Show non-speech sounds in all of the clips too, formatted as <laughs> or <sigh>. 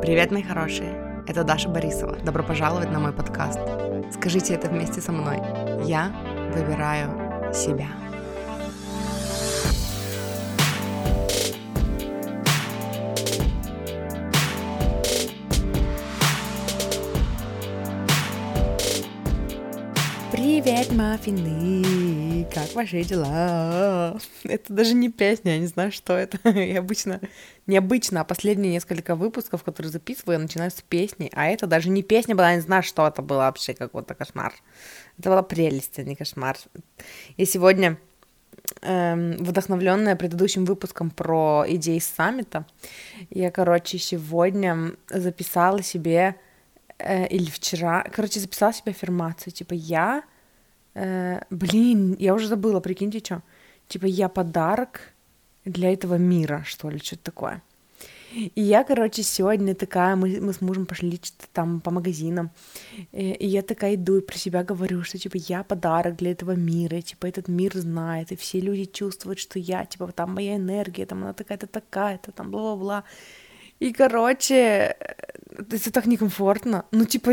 Привет, мои хорошие! Это Даша Борисова. Добро пожаловать на мой подкаст. Скажите это вместе со мной. Я выбираю себя. Привет, маффины! Как ваши дела? <laughs> Это даже не песня, я не знаю, что это. <laughs> Я обычно, необычно, а последние несколько выпусков, которые записываю, я начинаю с песни, а это даже не песня была, я не знаю, что это было вообще, какой-то кошмар. Это была прелесть, а не кошмар. И сегодня, эм, вдохновленная предыдущим выпуском про идеи саммита, я, короче, сегодня записала себе э, или вчера, короче, записала себе аффирмацию, типа я, э, блин, я уже забыла, прикиньте, что, типа я подарок для этого мира, что ли, что-то такое. И я, короче, сегодня такая, мы, мы с мужем пошли там по магазинам, и, и я такая иду и про себя говорю, что, типа, я подарок для этого мира, и, типа, этот мир знает, и все люди чувствуют, что я, типа, там моя энергия, там она такая-то такая-то, там бла-бла-бла. И, короче, это так некомфортно. Ну, типа,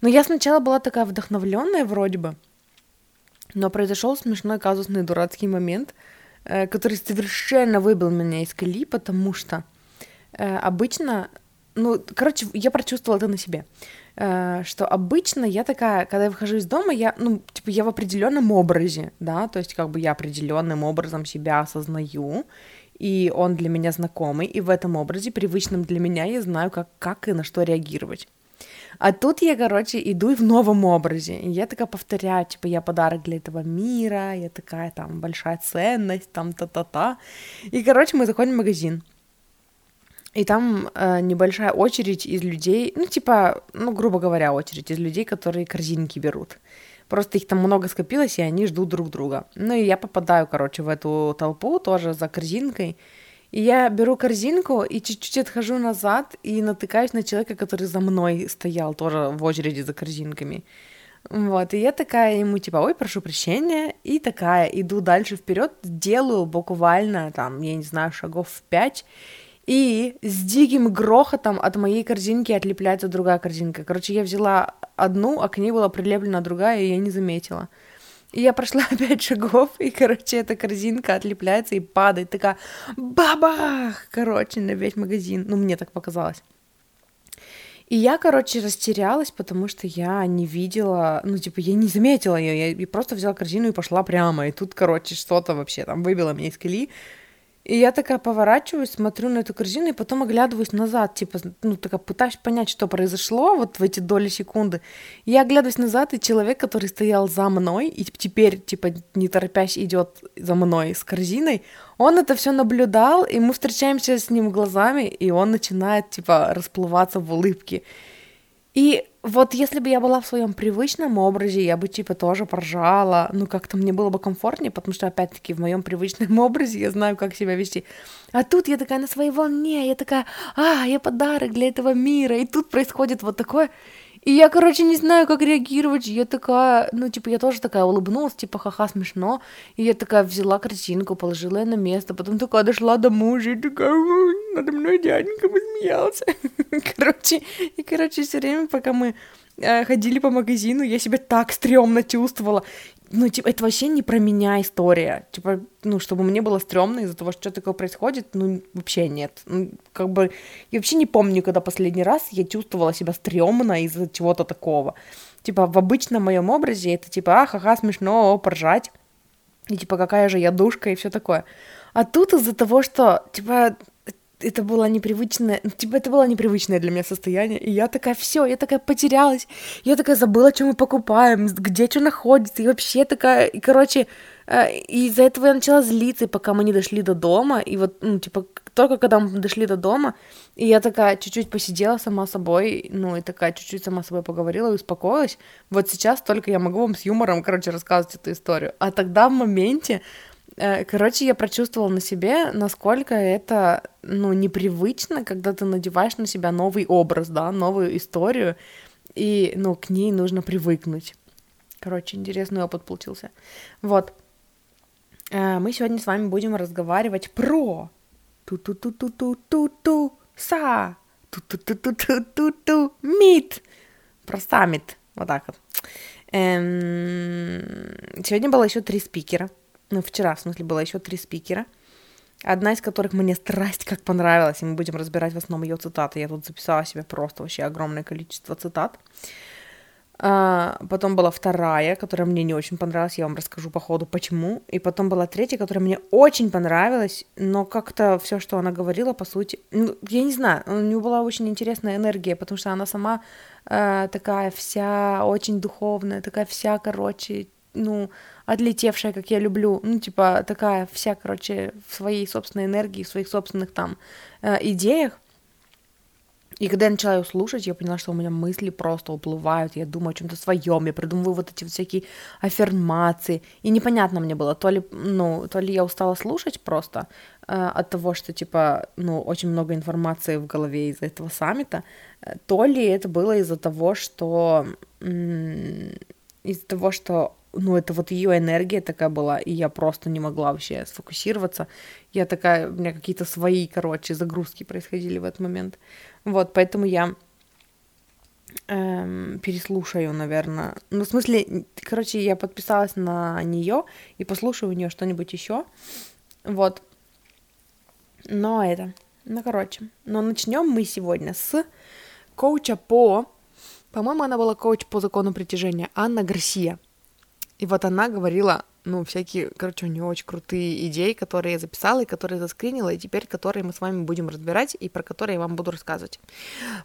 ну, я сначала была такая вдохновленная вроде бы, но произошел смешной казусный дурацкий момент, э, который совершенно выбил меня из колеи, потому что э, обычно, ну, короче, я прочувствовала это на себе, э, что обычно я такая, когда я выхожу из дома, я, ну, типа, я в определенном образе, да, то есть как бы я определенным образом себя осознаю, и он для меня знакомый, и в этом образе, привычном для меня, я знаю, как, как и на что реагировать. А тут я, короче, иду в новом образе. И я такая повторяю, типа, я подарок для этого мира, я такая там большая ценность, там та-та-та. И, короче, мы заходим в магазин. И там э, небольшая очередь из людей, ну, типа, ну, грубо говоря, очередь из людей, которые корзинки берут. Просто их там много скопилось, и они ждут друг друга. Ну и я попадаю, короче, в эту толпу тоже за корзинкой. И я беру корзинку и чуть-чуть отхожу назад и натыкаюсь на человека, который за мной стоял тоже в очереди за корзинками. Вот, и я такая ему типа, ой, прошу прощения, и такая иду дальше вперед, делаю буквально там, я не знаю, шагов в пять, и с диким грохотом от моей корзинки отлепляется другая корзинка. Короче, я взяла одну, а к ней была прилеплена другая, и я не заметила. И я прошла <laughs> пять шагов, и, короче, эта корзинка отлепляется и падает, такая бабах, короче, на весь магазин. Ну, мне так показалось. И я, короче, растерялась, потому что я не видела, ну, типа, я не заметила ее, я просто взяла корзину и пошла прямо, и тут, короче, что-то вообще там выбило меня из колеи, и я такая поворачиваюсь, смотрю на эту корзину, и потом оглядываюсь назад, типа, ну, такая пытаюсь понять, что произошло вот в эти доли секунды. Я оглядываюсь назад, и человек, который стоял за мной, и теперь, типа, не торопясь идет за мной с корзиной, он это все наблюдал, и мы встречаемся с ним глазами, и он начинает, типа, расплываться в улыбке. И вот если бы я была в своем привычном образе, я бы типа тоже поржала, ну как-то мне было бы комфортнее, потому что опять-таки в моем привычном <laughs> образе я знаю, как себя вести. А тут я такая на своей волне, я такая, а, я подарок для этого мира, и тут происходит вот такое, и я, короче, не знаю, как реагировать. Я такая, ну, типа, я тоже такая улыбнулась, типа, ха-ха, смешно. И я такая взяла картинку, положила ее на место, потом такая дошла до мужа и такая, надо мной дяденька посмеялся. <laughs> Короче, и, короче, все время, пока мы э, ходили по магазину, я себя так стрёмно чувствовала ну, типа, это вообще не про меня история. Типа, ну, чтобы мне было стрёмно из-за того, что такое происходит, ну, вообще нет. Ну, как бы, я вообще не помню, когда последний раз я чувствовала себя стрёмно из-за чего-то такого. Типа, в обычном моем образе это типа, а, ха-ха, смешно, о, поржать. И типа, какая же я душка и все такое. А тут из-за того, что, типа, это было непривычное, типа это было непривычное для меня состояние, и я такая, все, я такая потерялась, я такая забыла, что мы покупаем, где что находится, и вообще такая, и, короче, э, из-за этого я начала злиться, пока мы не дошли до дома, и вот, ну, типа, только когда мы дошли до дома, и я такая чуть-чуть посидела сама собой, ну, и такая чуть-чуть сама собой поговорила и успокоилась, вот сейчас только я могу вам с юмором, короче, рассказывать эту историю, а тогда в моменте короче, я прочувствовала на себе, насколько это, ну, непривычно, когда ты надеваешь на себя новый образ, да, новую историю, и, ну, к ней нужно привыкнуть. Короче, интересный опыт получился. Вот. Э, мы сегодня с вами будем разговаривать про ту-ту-ту-ту-ту-ту-ту са Ту-ту-ту-ту-ту-ту. Мид. Про саммит. Вот так вот. Эм, сегодня было еще три спикера. Ну, вчера, в смысле, было еще три спикера. Одна из которых мне страсть как понравилась, и мы будем разбирать в основном ее цитаты. Я тут записала себе просто вообще огромное количество цитат. А, потом была вторая, которая мне не очень понравилась, я вам расскажу по ходу почему. И потом была третья, которая мне очень понравилась, но как-то все, что она говорила, по сути, ну, я не знаю, у нее была очень интересная энергия, потому что она сама э, такая вся очень духовная, такая вся, короче, ну, отлетевшая, как я люблю, ну, типа, такая вся, короче, в своей собственной энергии, в своих собственных там э, идеях. И когда я начала ее слушать, я поняла, что у меня мысли просто уплывают, я думаю о чем-то своем, я придумываю вот эти вот всякие аффирмации. И непонятно мне было, то ли, ну, то ли я устала слушать просто э, от того, что, типа, ну, очень много информации в голове из-за этого саммита, э, то ли это было из-за того, что... Из-за того, что ну, это вот ее энергия такая была, и я просто не могла вообще сфокусироваться. Я такая, у меня какие-то свои, короче, загрузки происходили в этот момент. Вот, поэтому я эм, переслушаю, наверное. Ну, в смысле, короче, я подписалась на нее и послушаю у нее что-нибудь еще. Вот. Но это. Ну, короче. Но начнем мы сегодня с коуча по... По-моему, она была коуч по закону притяжения. Анна Гарсия. И вот она говорила, ну, всякие, короче, у нее очень крутые идеи, которые я записала и которые заскринила, и теперь которые мы с вами будем разбирать и про которые я вам буду рассказывать.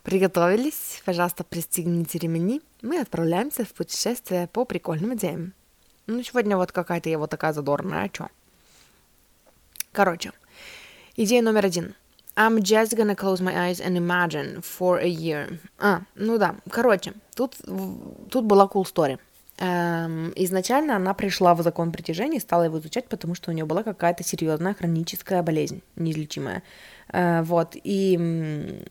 Приготовились? Пожалуйста, пристегните ремни. Мы отправляемся в путешествие по прикольным идеям. Ну, сегодня вот какая-то я вот такая задорная, а чё? Короче, идея номер один. I'm just gonna close my eyes and imagine for a year. А, ну да, короче, тут, тут была cool story. Эм, изначально она пришла в закон притяжения и стала его изучать, потому что у нее была какая-то серьезная хроническая болезнь, неизлечимая. Э, вот, и,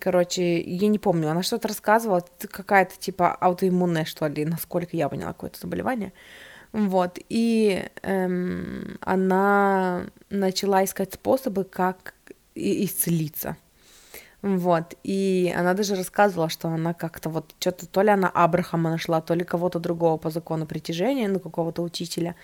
короче, я не помню, она что-то рассказывала, какая-то типа аутоиммунная, что ли, насколько я поняла, какое-то заболевание. Вот, и эм, она начала искать способы, как исцелиться. Вот, и она даже рассказывала, что она как-то вот что-то, то ли она Абрахама нашла, то ли кого-то другого по закону притяжения, ну, какого-то учителя.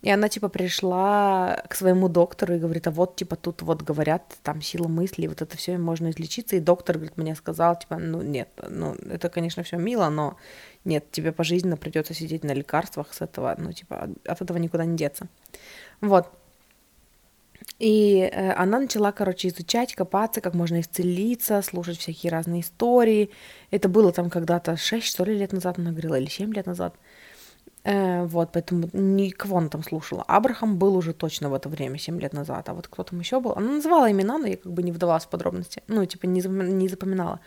И она, типа, пришла к своему доктору и говорит, а вот, типа, тут вот говорят, там, сила мысли, вот это все, можно излечиться. И доктор, говорит, мне сказал, типа, ну, нет, ну, это, конечно, все мило, но нет, тебе пожизненно придется сидеть на лекарствах с этого, ну, типа, от этого никуда не деться. Вот. И э, она начала, короче, изучать, копаться, как можно исцелиться, слушать всякие разные истории. Это было там когда-то 6, что ли, лет назад она говорила, или 7 лет назад. Э, вот, поэтому никого она там слушала. Абрахам был уже точно в это время, 7 лет назад, а вот кто там еще был. Она называла имена, но я как бы не вдавалась в подробности. Ну, типа, не, не запоминала.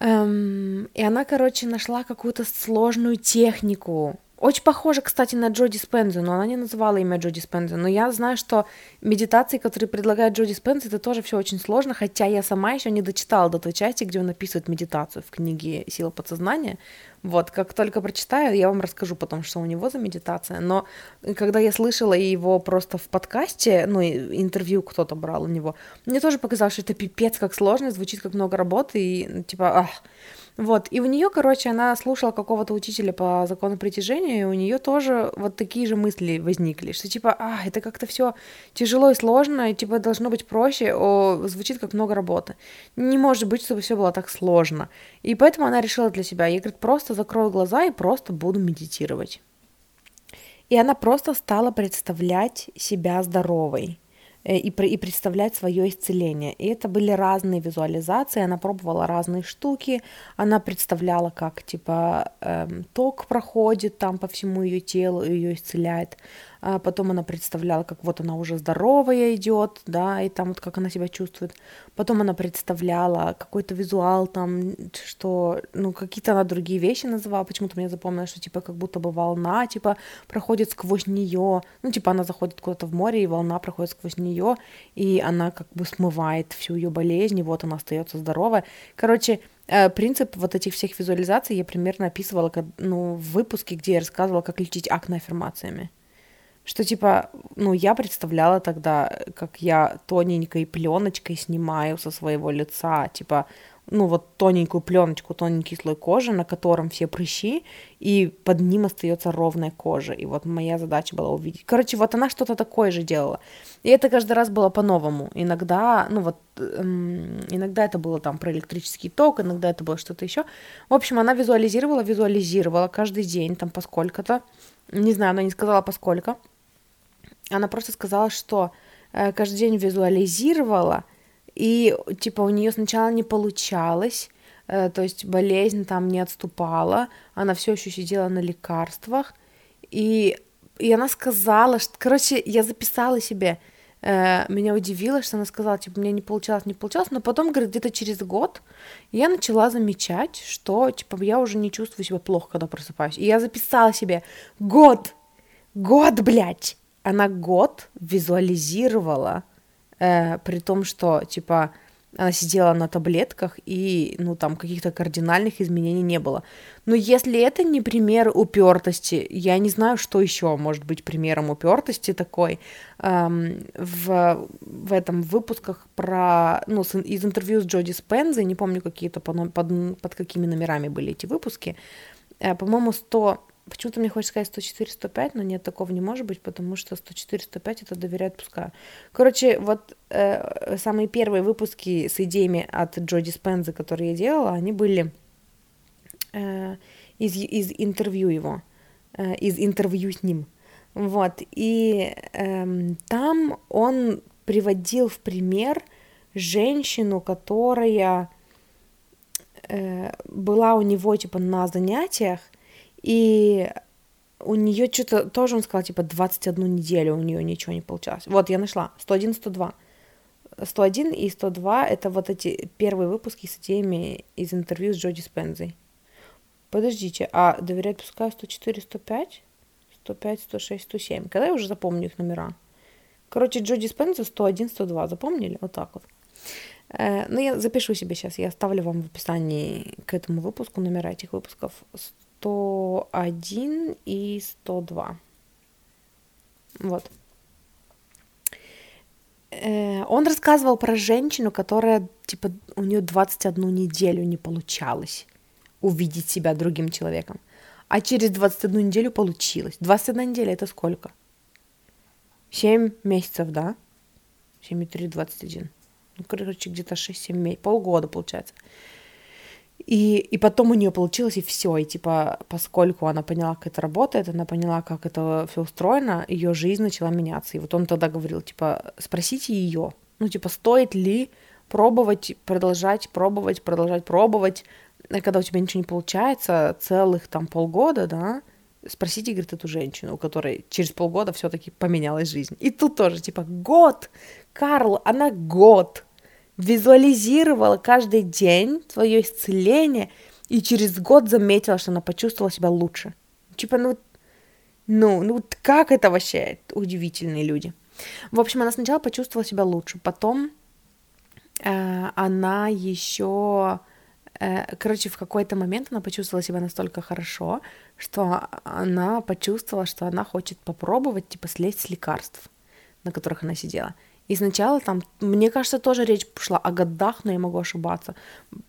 Эм, и она, короче, нашла какую-то сложную технику, очень похоже, кстати, на Джо Диспенза, но она не называла имя Джо Диспенза. Но я знаю, что медитации, которые предлагает Джо Диспенза, это тоже все очень сложно, хотя я сама еще не дочитала до той части, где он описывает медитацию в книге «Сила подсознания». Вот, как только прочитаю, я вам расскажу потом, что у него за медитация. Но когда я слышала его просто в подкасте, ну, интервью кто-то брал у него, мне тоже показалось, что это пипец как сложно, звучит как много работы, и типа, ах, вот, и у нее, короче, она слушала какого-то учителя по закону притяжения, и у нее тоже вот такие же мысли возникли, что типа, а, это как-то все тяжело и сложно, и типа должно быть проще, о, звучит как много работы. Не может быть, чтобы все было так сложно. И поэтому она решила для себя, я, говорит, просто закрою глаза и просто буду медитировать. И она просто стала представлять себя здоровой. Э, и, и представлять свое исцеление. И это были разные визуализации, она пробовала разные штуки, она представляла, как типа эм, ток проходит там по всему ее телу, ее исцеляет а потом она представляла, как вот она уже здоровая идет, да, и там вот как она себя чувствует. Потом она представляла какой-то визуал там, что, ну, какие-то она другие вещи называла, почему-то мне запомнилось, что типа как будто бы волна, типа, проходит сквозь нее, ну, типа она заходит куда-то в море, и волна проходит сквозь нее, и она как бы смывает всю ее болезнь, и вот она остается здоровая. Короче, э, Принцип вот этих всех визуализаций я примерно описывала ну, в выпуске, где я рассказывала, как лечить акне аффирмациями. Что типа, ну, я представляла тогда, как я тоненькой пленочкой снимаю со своего лица, типа, ну, вот тоненькую пленочку, тоненький слой кожи, на котором все прыщи, и под ним остается ровная кожа. И вот моя задача была увидеть. Короче, вот она что-то такое же делала. И это каждый раз было по-новому. Иногда, ну вот, эм, иногда это было там про электрический ток, иногда это было что-то еще. В общем, она визуализировала, визуализировала каждый день, там, поскольку-то. Не знаю, она не сказала поскольку. Она просто сказала, что э, каждый день визуализировала, и типа у нее сначала не получалось, э, то есть болезнь там не отступала, она все еще сидела на лекарствах, и, и она сказала, что, короче, я записала себе, э, меня удивило, что она сказала, типа, мне не получалось, не получалось, но потом, говорит, где-то через год я начала замечать, что, типа, я уже не чувствую себя плохо, когда просыпаюсь. И я записала себе год, год, блядь, она год визуализировала, э, при том, что, типа, она сидела на таблетках, и, ну, там, каких-то кардинальных изменений не было. Но если это не пример упертости, я не знаю, что еще может быть примером упертости такой. Эм, в, в этом выпусках про, ну, с, из интервью с Джоди Спензой, не помню, какие-то под, под, под какими номерами были эти выпуски, э, по-моему, 100 Почему-то мне хочется сказать 104, 105, но нет, такого не может быть, потому что 104, 105 это доверяют пускаю. Короче, вот э, самые первые выпуски с идеями от Джо Диспенза, которые я делала, они были э, из, из интервью его, э, из интервью с ним. Вот, и э, там он приводил в пример женщину, которая э, была у него, типа, на занятиях, и у нее что-то тоже он сказал, типа, 21 неделю у нее ничего не получалось. Вот, я нашла. 101, 102. 101 и 102 это вот эти первые выпуски с идеями из интервью с Джоди Спензой. Подождите, а доверять пускай 104, 105? 105, 106, 107. Когда я уже запомню их номера? Короче, Джоди Спенза 101, 102. Запомнили? Вот так вот. Э, ну, я запишу себе сейчас. Я оставлю вам в описании к этому выпуску номера этих выпусков. 101 и 102. Вот. Э, он рассказывал про женщину, которая, типа, у нее 21 неделю не получалось увидеть себя другим человеком. А через 21 неделю получилось. 21 неделя это сколько? 7 месяцев, да? 7,3, 21. Ну, короче, где-то 6-7 месяцев. Полгода, получается. И, и потом у нее получилось, и все. И типа, поскольку она поняла, как это работает, она поняла, как это все устроено, ее жизнь начала меняться. И вот он тогда говорил, типа, спросите ее, ну, типа, стоит ли пробовать, продолжать пробовать, продолжать пробовать, когда у тебя ничего не получается, целых там полгода, да, спросите, говорит, эту женщину, у которой через полгода все-таки поменялась жизнь. И тут тоже, типа, год, Карл, она год визуализировала каждый день свое исцеление и через год заметила, что она почувствовала себя лучше. Типа, ну, ну, ну, как это вообще удивительные люди. В общем, она сначала почувствовала себя лучше, потом э, она еще, э, короче, в какой-то момент она почувствовала себя настолько хорошо, что она почувствовала, что она хочет попробовать, типа, слезть с лекарств, на которых она сидела. И сначала там, мне кажется, тоже речь пошла о годах, но я могу ошибаться.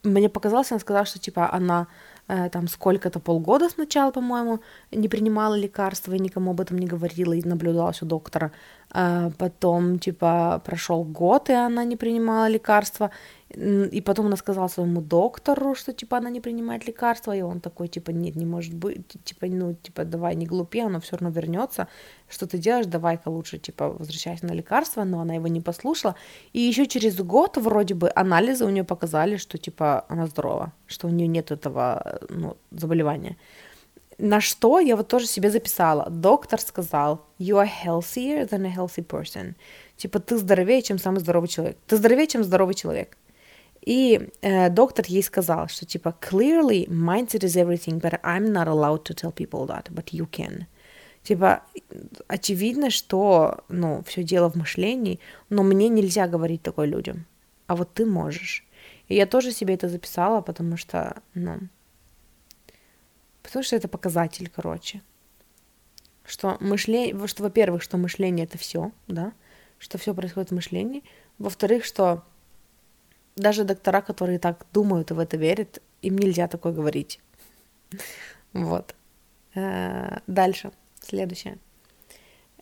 Мне показалось, она сказала, что типа она э, там сколько-то полгода сначала, по-моему, не принимала лекарства и никому об этом не говорила и наблюдалась у доктора. А потом, типа, прошел год, и она не принимала лекарства. И потом она сказала своему доктору, что, типа, она не принимает лекарства, и он такой, типа, нет, не может быть, типа, ну, типа, давай, не глупи, оно все равно вернется, что ты делаешь, давай-ка лучше, типа, возвращайся на лекарство, но она его не послушала, и еще через год вроде бы анализы у нее показали, что, типа, она здорова, что у нее нет этого, ну, заболевания. На что я вот тоже себе записала. Доктор сказал, you are healthier than a healthy person. Типа, ты здоровее, чем самый здоровый человек. Ты здоровее, чем здоровый человек. И э, доктор ей сказал, что типа clearly mindset is everything, but I'm not allowed to tell people that, but you can. Типа очевидно, что ну все дело в мышлении, но мне нельзя говорить такое людям, а вот ты можешь. И я тоже себе это записала, потому что ну потому что это показатель, короче. что мышление, что, во-первых, что мышление это все, да, что все происходит в мышлении. Во-вторых, что даже доктора, которые так думают и в это верят, им нельзя такое говорить. <laughs> Вот. Э, дальше. Следующее.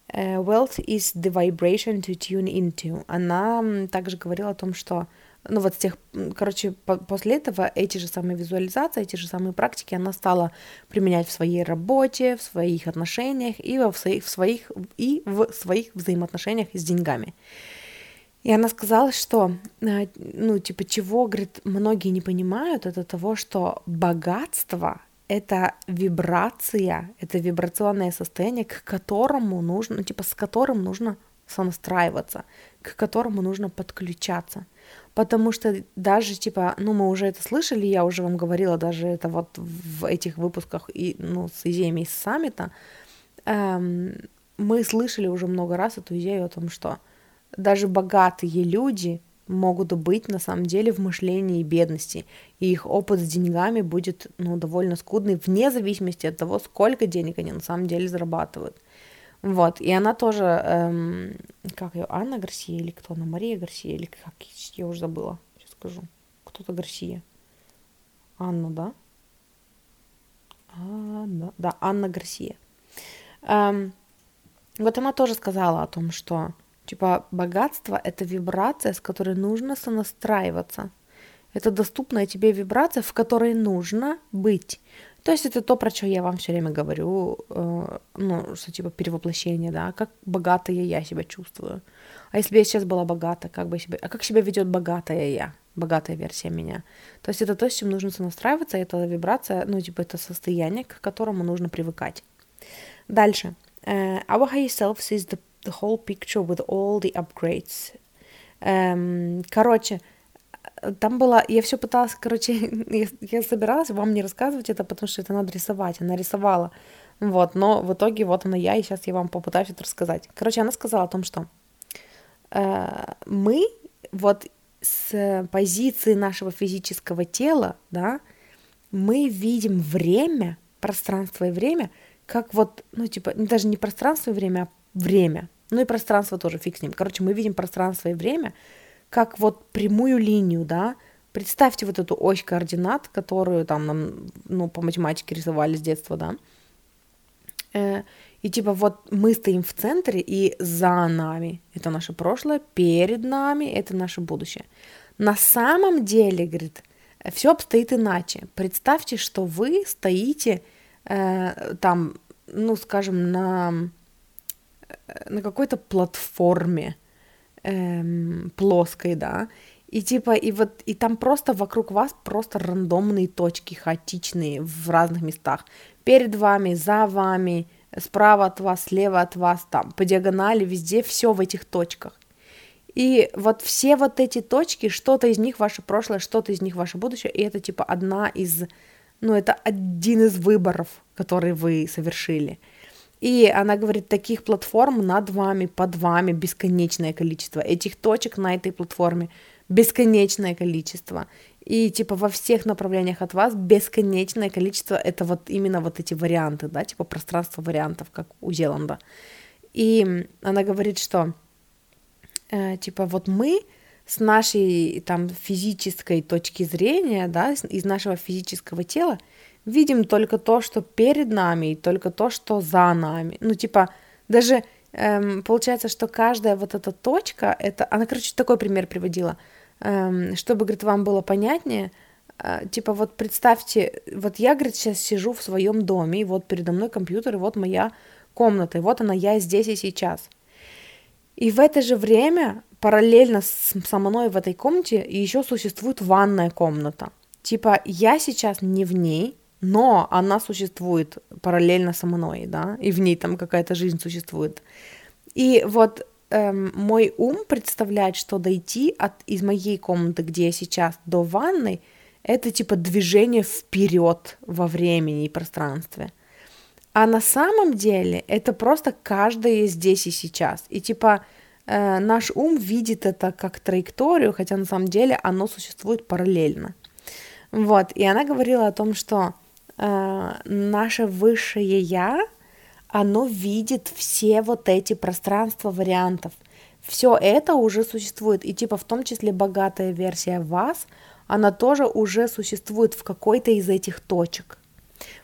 Э, wealth is the vibration to tune into. Она также говорила о том, что ну вот с тех, короче, по после этого эти же самые визуализации, эти же самые практики она стала применять в своей работе, в своих отношениях и в своих, в своих, и в своих взаимоотношениях с деньгами. И она сказала, что, э, ну, типа, чего, говорит, многие не понимают, это того, что богатство — это вибрация, это вибрационное состояние, к которому нужно, ну, типа, с которым нужно сонастраиваться, к которому нужно подключаться. Потому что даже, типа, ну, мы уже это слышали, я уже вам говорила даже это вот в этих выпусках и, ну, с идеями из саммита, эм, мы слышали уже много раз эту идею о том, что даже богатые люди могут быть на самом деле в мышлении бедности, и их опыт с деньгами будет ну, довольно скудный, вне зависимости от того, сколько денег они на самом деле зарабатывают. Вот, и она тоже, эм, как ее, Анна Гарсия или кто она, Мария Гарсия или как, я уже забыла, сейчас скажу, кто-то Гарсия. Анна, да? Анна, да, Анна Гарсия. Эм, вот она тоже сказала о том, что Типа богатство — это вибрация, с которой нужно сонастраиваться. Это доступная тебе вибрация, в которой нужно быть. То есть это то, про что я вам все время говорю, э, ну, что типа перевоплощение, да, как богатая я себя чувствую. А если бы я сейчас была богата, как бы себя, а как себя ведет богатая я, богатая версия меня? То есть это то, с чем нужно сонастраиваться, это вибрация, ну, типа это состояние, к которому нужно привыкать. Дальше. Uh, our higher self sees the the whole picture with all the upgrades. Эм, короче, там была, я все пыталась, короче, <laughs> я, я собиралась вам не рассказывать это, потому что это надо рисовать, она рисовала, вот, но в итоге вот она я, и сейчас я вам попытаюсь это рассказать. Короче, она сказала о том, что э, мы вот с позиции нашего физического тела, да, мы видим время, пространство и время, как вот, ну, типа, даже не пространство и время, а время. Ну и пространство тоже, фиг с ним. Короче, мы видим пространство и время как вот прямую линию, да. Представьте вот эту ось координат, которую там нам, ну, по математике рисовали с детства, да. Э, и типа вот мы стоим в центре, и за нами это наше прошлое, перед нами это наше будущее. На самом деле, говорит, все обстоит иначе. Представьте, что вы стоите э, там, ну, скажем, на на какой-то платформе эм, плоской, да, и типа, и вот, и там просто вокруг вас просто рандомные точки, хаотичные в разных местах. Перед вами, за вами, справа от вас, слева от вас, там, по диагонали, везде все в этих точках. И вот все вот эти точки, что-то из них ваше прошлое, что-то из них ваше будущее, и это типа одна из, ну, это один из выборов, которые вы совершили. И она говорит, таких платформ над вами, под вами бесконечное количество. Этих точек на этой платформе бесконечное количество. И типа во всех направлениях от вас бесконечное количество, это вот именно вот эти варианты, да, типа пространство вариантов, как у Зеланда. И она говорит, что э, типа вот мы с нашей там физической точки зрения, да, из нашего физического тела, видим только то, что перед нами, и только то, что за нами. Ну, типа, даже эм, получается, что каждая вот эта точка, это, она, короче, такой пример приводила, эм, чтобы, говорит, вам было понятнее, э, типа, вот представьте, вот я, говорит, сейчас сижу в своем доме, и вот передо мной компьютер, и вот моя комната, и вот она, я здесь и сейчас. И в это же время параллельно с, со мной в этой комнате еще существует ванная комната. Типа, я сейчас не в ней, но она существует параллельно со мной, да, и в ней там какая-то жизнь существует. И вот эм, мой ум представляет, что дойти от, из моей комнаты, где я сейчас, до ванной, это типа движение вперед во времени и пространстве. А на самом деле это просто каждое здесь и сейчас. И типа э, наш ум видит это как траекторию, хотя на самом деле оно существует параллельно. Вот, и она говорила о том, что э, наше высшее я, оно видит все вот эти пространства вариантов. Все это уже существует, и типа в том числе богатая версия вас, она тоже уже существует в какой-то из этих точек.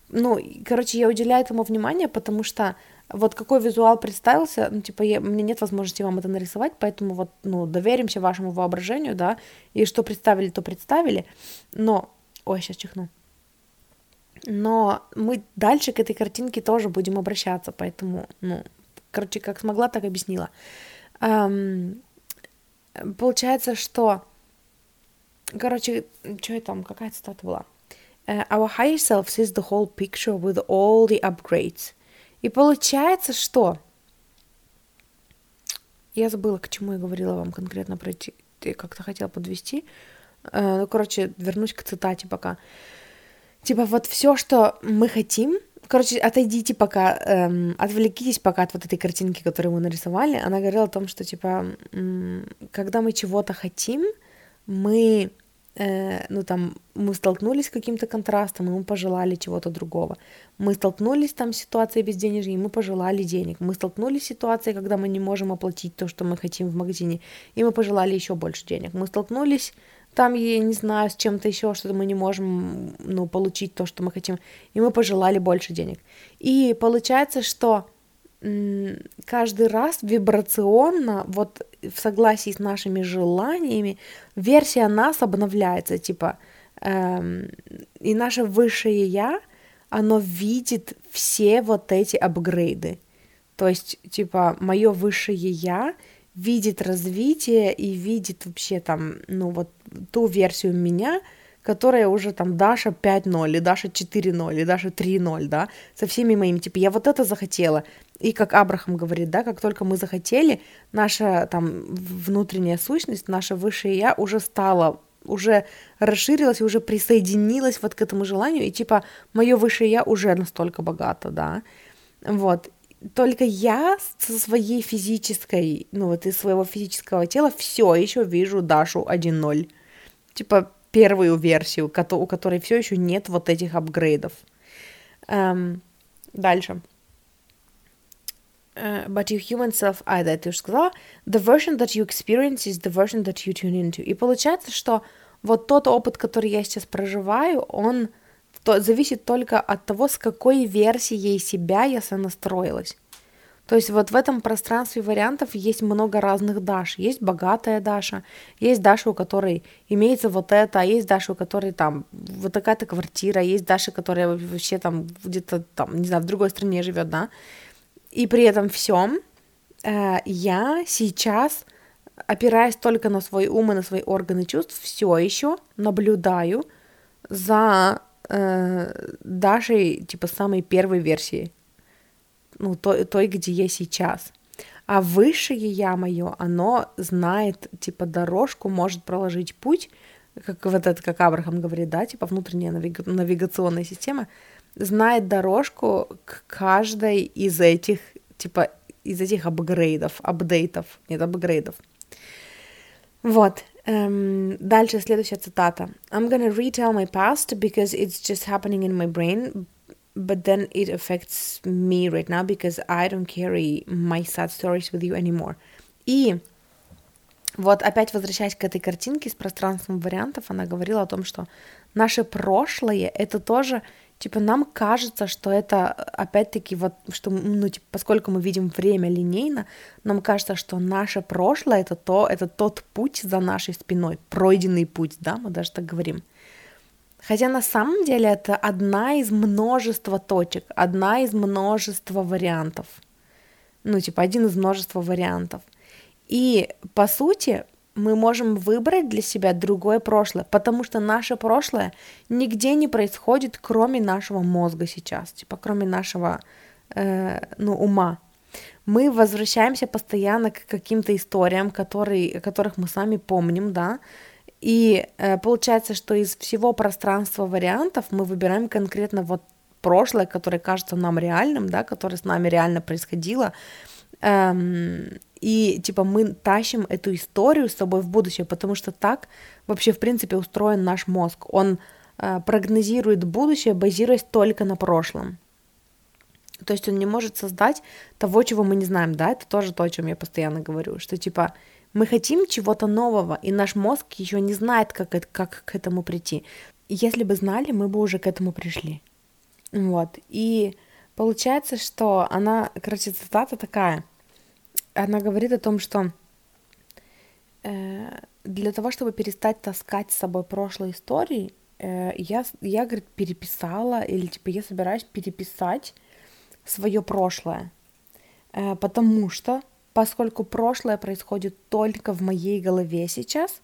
Ну, короче, я уделяю этому внимание, потому что вот какой визуал представился, ну, типа, я, мне нет возможности вам это нарисовать, поэтому вот, ну, доверимся вашему воображению, да, и что представили, то представили, но, ой, сейчас чихну, но мы дальше к этой картинке тоже будем обращаться, поэтому, ну, короче, как смогла, так объяснила. Эм, получается, что, короче, что я там, какая цитата была? Uh, our higher self sees the whole picture with all the upgrades. И получается, что... Я забыла, к чему я говорила вам конкретно пройти. Ты как-то хотела подвести. Uh, ну, короче, вернусь к цитате пока. Uh, Типа вот все, что мы хотим, короче, отойдите пока, эм, отвлекитесь пока от вот этой картинки, которую мы нарисовали. Она говорила о том, что типа, когда мы чего-то хотим, мы, э, ну там, мы столкнулись с каким-то контрастом, и мы пожелали чего-то другого. Мы столкнулись там с ситуацией безденежья, и мы пожелали денег. Мы столкнулись с ситуацией, когда мы не можем оплатить то, что мы хотим в магазине, и мы пожелали еще больше денег. Мы столкнулись там, я не знаю, с чем-то еще, что-то мы не можем, ну, получить то, что мы хотим, и мы пожелали больше денег. И получается, что каждый раз вибрационно, вот в согласии с нашими желаниями, версия нас обновляется, типа, эм, и наше высшее я, оно видит все вот эти апгрейды. То есть, типа, мое высшее я видит развитие и видит вообще там, ну вот ту версию меня, которая уже там Даша 5.0, или Даша 4.0, или Даша 3.0, да, со всеми моими, типа, я вот это захотела. И как Абрахам говорит, да, как только мы захотели, наша там внутренняя сущность, наше высшее я уже стала уже расширилась, уже присоединилась вот к этому желанию, и типа мое высшее я уже настолько богато, да, вот, только я со своей физической, ну вот из своего физического тела все еще вижу Дашу 1.0. Типа первую версию, у которой все еще нет вот этих апгрейдов. Um, дальше. Uh, but your human self, а, да, ты уже сказала, the version that you experience is the version that you tune into. И получается, что вот тот опыт, который я сейчас проживаю, он то зависит только от того, с какой версией себя я сонастроилась. То есть вот в этом пространстве вариантов есть много разных Даш. Есть богатая Даша, есть Даша, у которой имеется вот это, а есть Даша, у которой там вот такая-то квартира, есть Даша, которая вообще там где-то там, не знаю, в другой стране живет, да. И при этом всем э, я сейчас, опираясь только на свой ум и на свои органы чувств, все еще наблюдаю за э, Дашей, типа, самой первой версии, ну, той, той, где я сейчас. А высшее я мое, оно знает, типа, дорожку, может проложить путь, как вот это, как Абрахам говорит, да, типа, внутренняя навига- навигационная система, знает дорожку к каждой из этих, типа, из этих апгрейдов, апдейтов, нет, апгрейдов. Вот, Um, дальше следующая цитата. I'm gonna retell my past because it's just happening in my brain, but then it affects me right now because I don't carry my sad stories with you anymore. И вот опять возвращаясь к этой картинке с пространством вариантов, она говорила о том, что наше прошлое — это тоже типа нам кажется, что это опять-таки вот, что, ну, типа, поскольку мы видим время линейно, нам кажется, что наше прошлое это то, это тот путь за нашей спиной, пройденный путь, да, мы даже так говорим. Хотя на самом деле это одна из множества точек, одна из множества вариантов. Ну, типа, один из множества вариантов. И, по сути, мы можем выбрать для себя другое прошлое, потому что наше прошлое нигде не происходит, кроме нашего мозга сейчас, типа кроме нашего э, ну, ума. Мы возвращаемся постоянно к каким-то историям, которые, которых мы сами помним, да, и э, получается, что из всего пространства вариантов мы выбираем конкретно вот прошлое, которое кажется нам реальным, да, которое с нами реально происходило, эм, и типа мы тащим эту историю с собой в будущее, потому что так вообще в принципе устроен наш мозг. Он э, прогнозирует будущее, базируясь только на прошлом. То есть он не может создать того, чего мы не знаем, да, это тоже то, о чем я постоянно говорю, что типа мы хотим чего-то нового, и наш мозг еще не знает, как, это, как к этому прийти. Если бы знали, мы бы уже к этому пришли. Вот. И получается, что она, короче, цитата такая. Она говорит о том, что э, для того, чтобы перестать таскать с собой прошлые истории, э, я, я, говорит, переписала, или типа я собираюсь переписать свое прошлое. Э, потому что, поскольку прошлое происходит только в моей голове сейчас,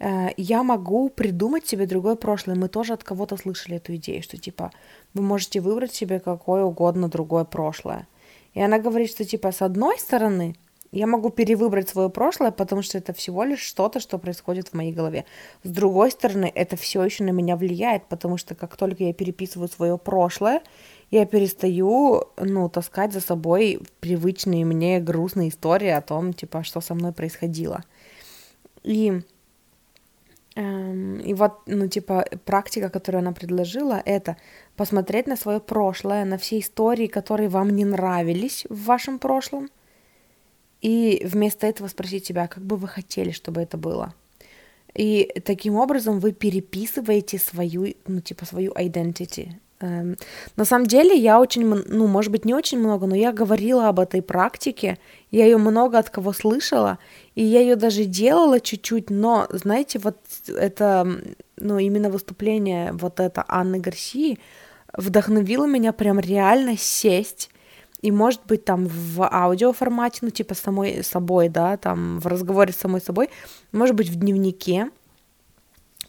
э, я могу придумать себе другое прошлое. Мы тоже от кого-то слышали эту идею, что типа вы можете выбрать себе какое угодно другое прошлое. И она говорит, что типа с одной стороны я могу перевыбрать свое прошлое, потому что это всего лишь что-то, что происходит в моей голове. С другой стороны, это все еще на меня влияет, потому что как только я переписываю свое прошлое, я перестаю, ну, таскать за собой привычные мне грустные истории о том, типа, что со мной происходило. И, эм, и вот, ну, типа, практика, которую она предложила, это посмотреть на свое прошлое, на все истории, которые вам не нравились в вашем прошлом, и вместо этого спросить себя, как бы вы хотели, чтобы это было. И таким образом вы переписываете свою, ну, типа, свою identity, Эм, на самом деле я очень, ну, может быть, не очень много, но я говорила об этой практике, я ее много от кого слышала, и я ее даже делала чуть-чуть, но, знаете, вот это, ну, именно выступление вот это Анны Гарсии вдохновило меня прям реально сесть и, может быть, там в аудиоформате, ну, типа самой собой, да, там в разговоре с самой собой, может быть, в дневнике,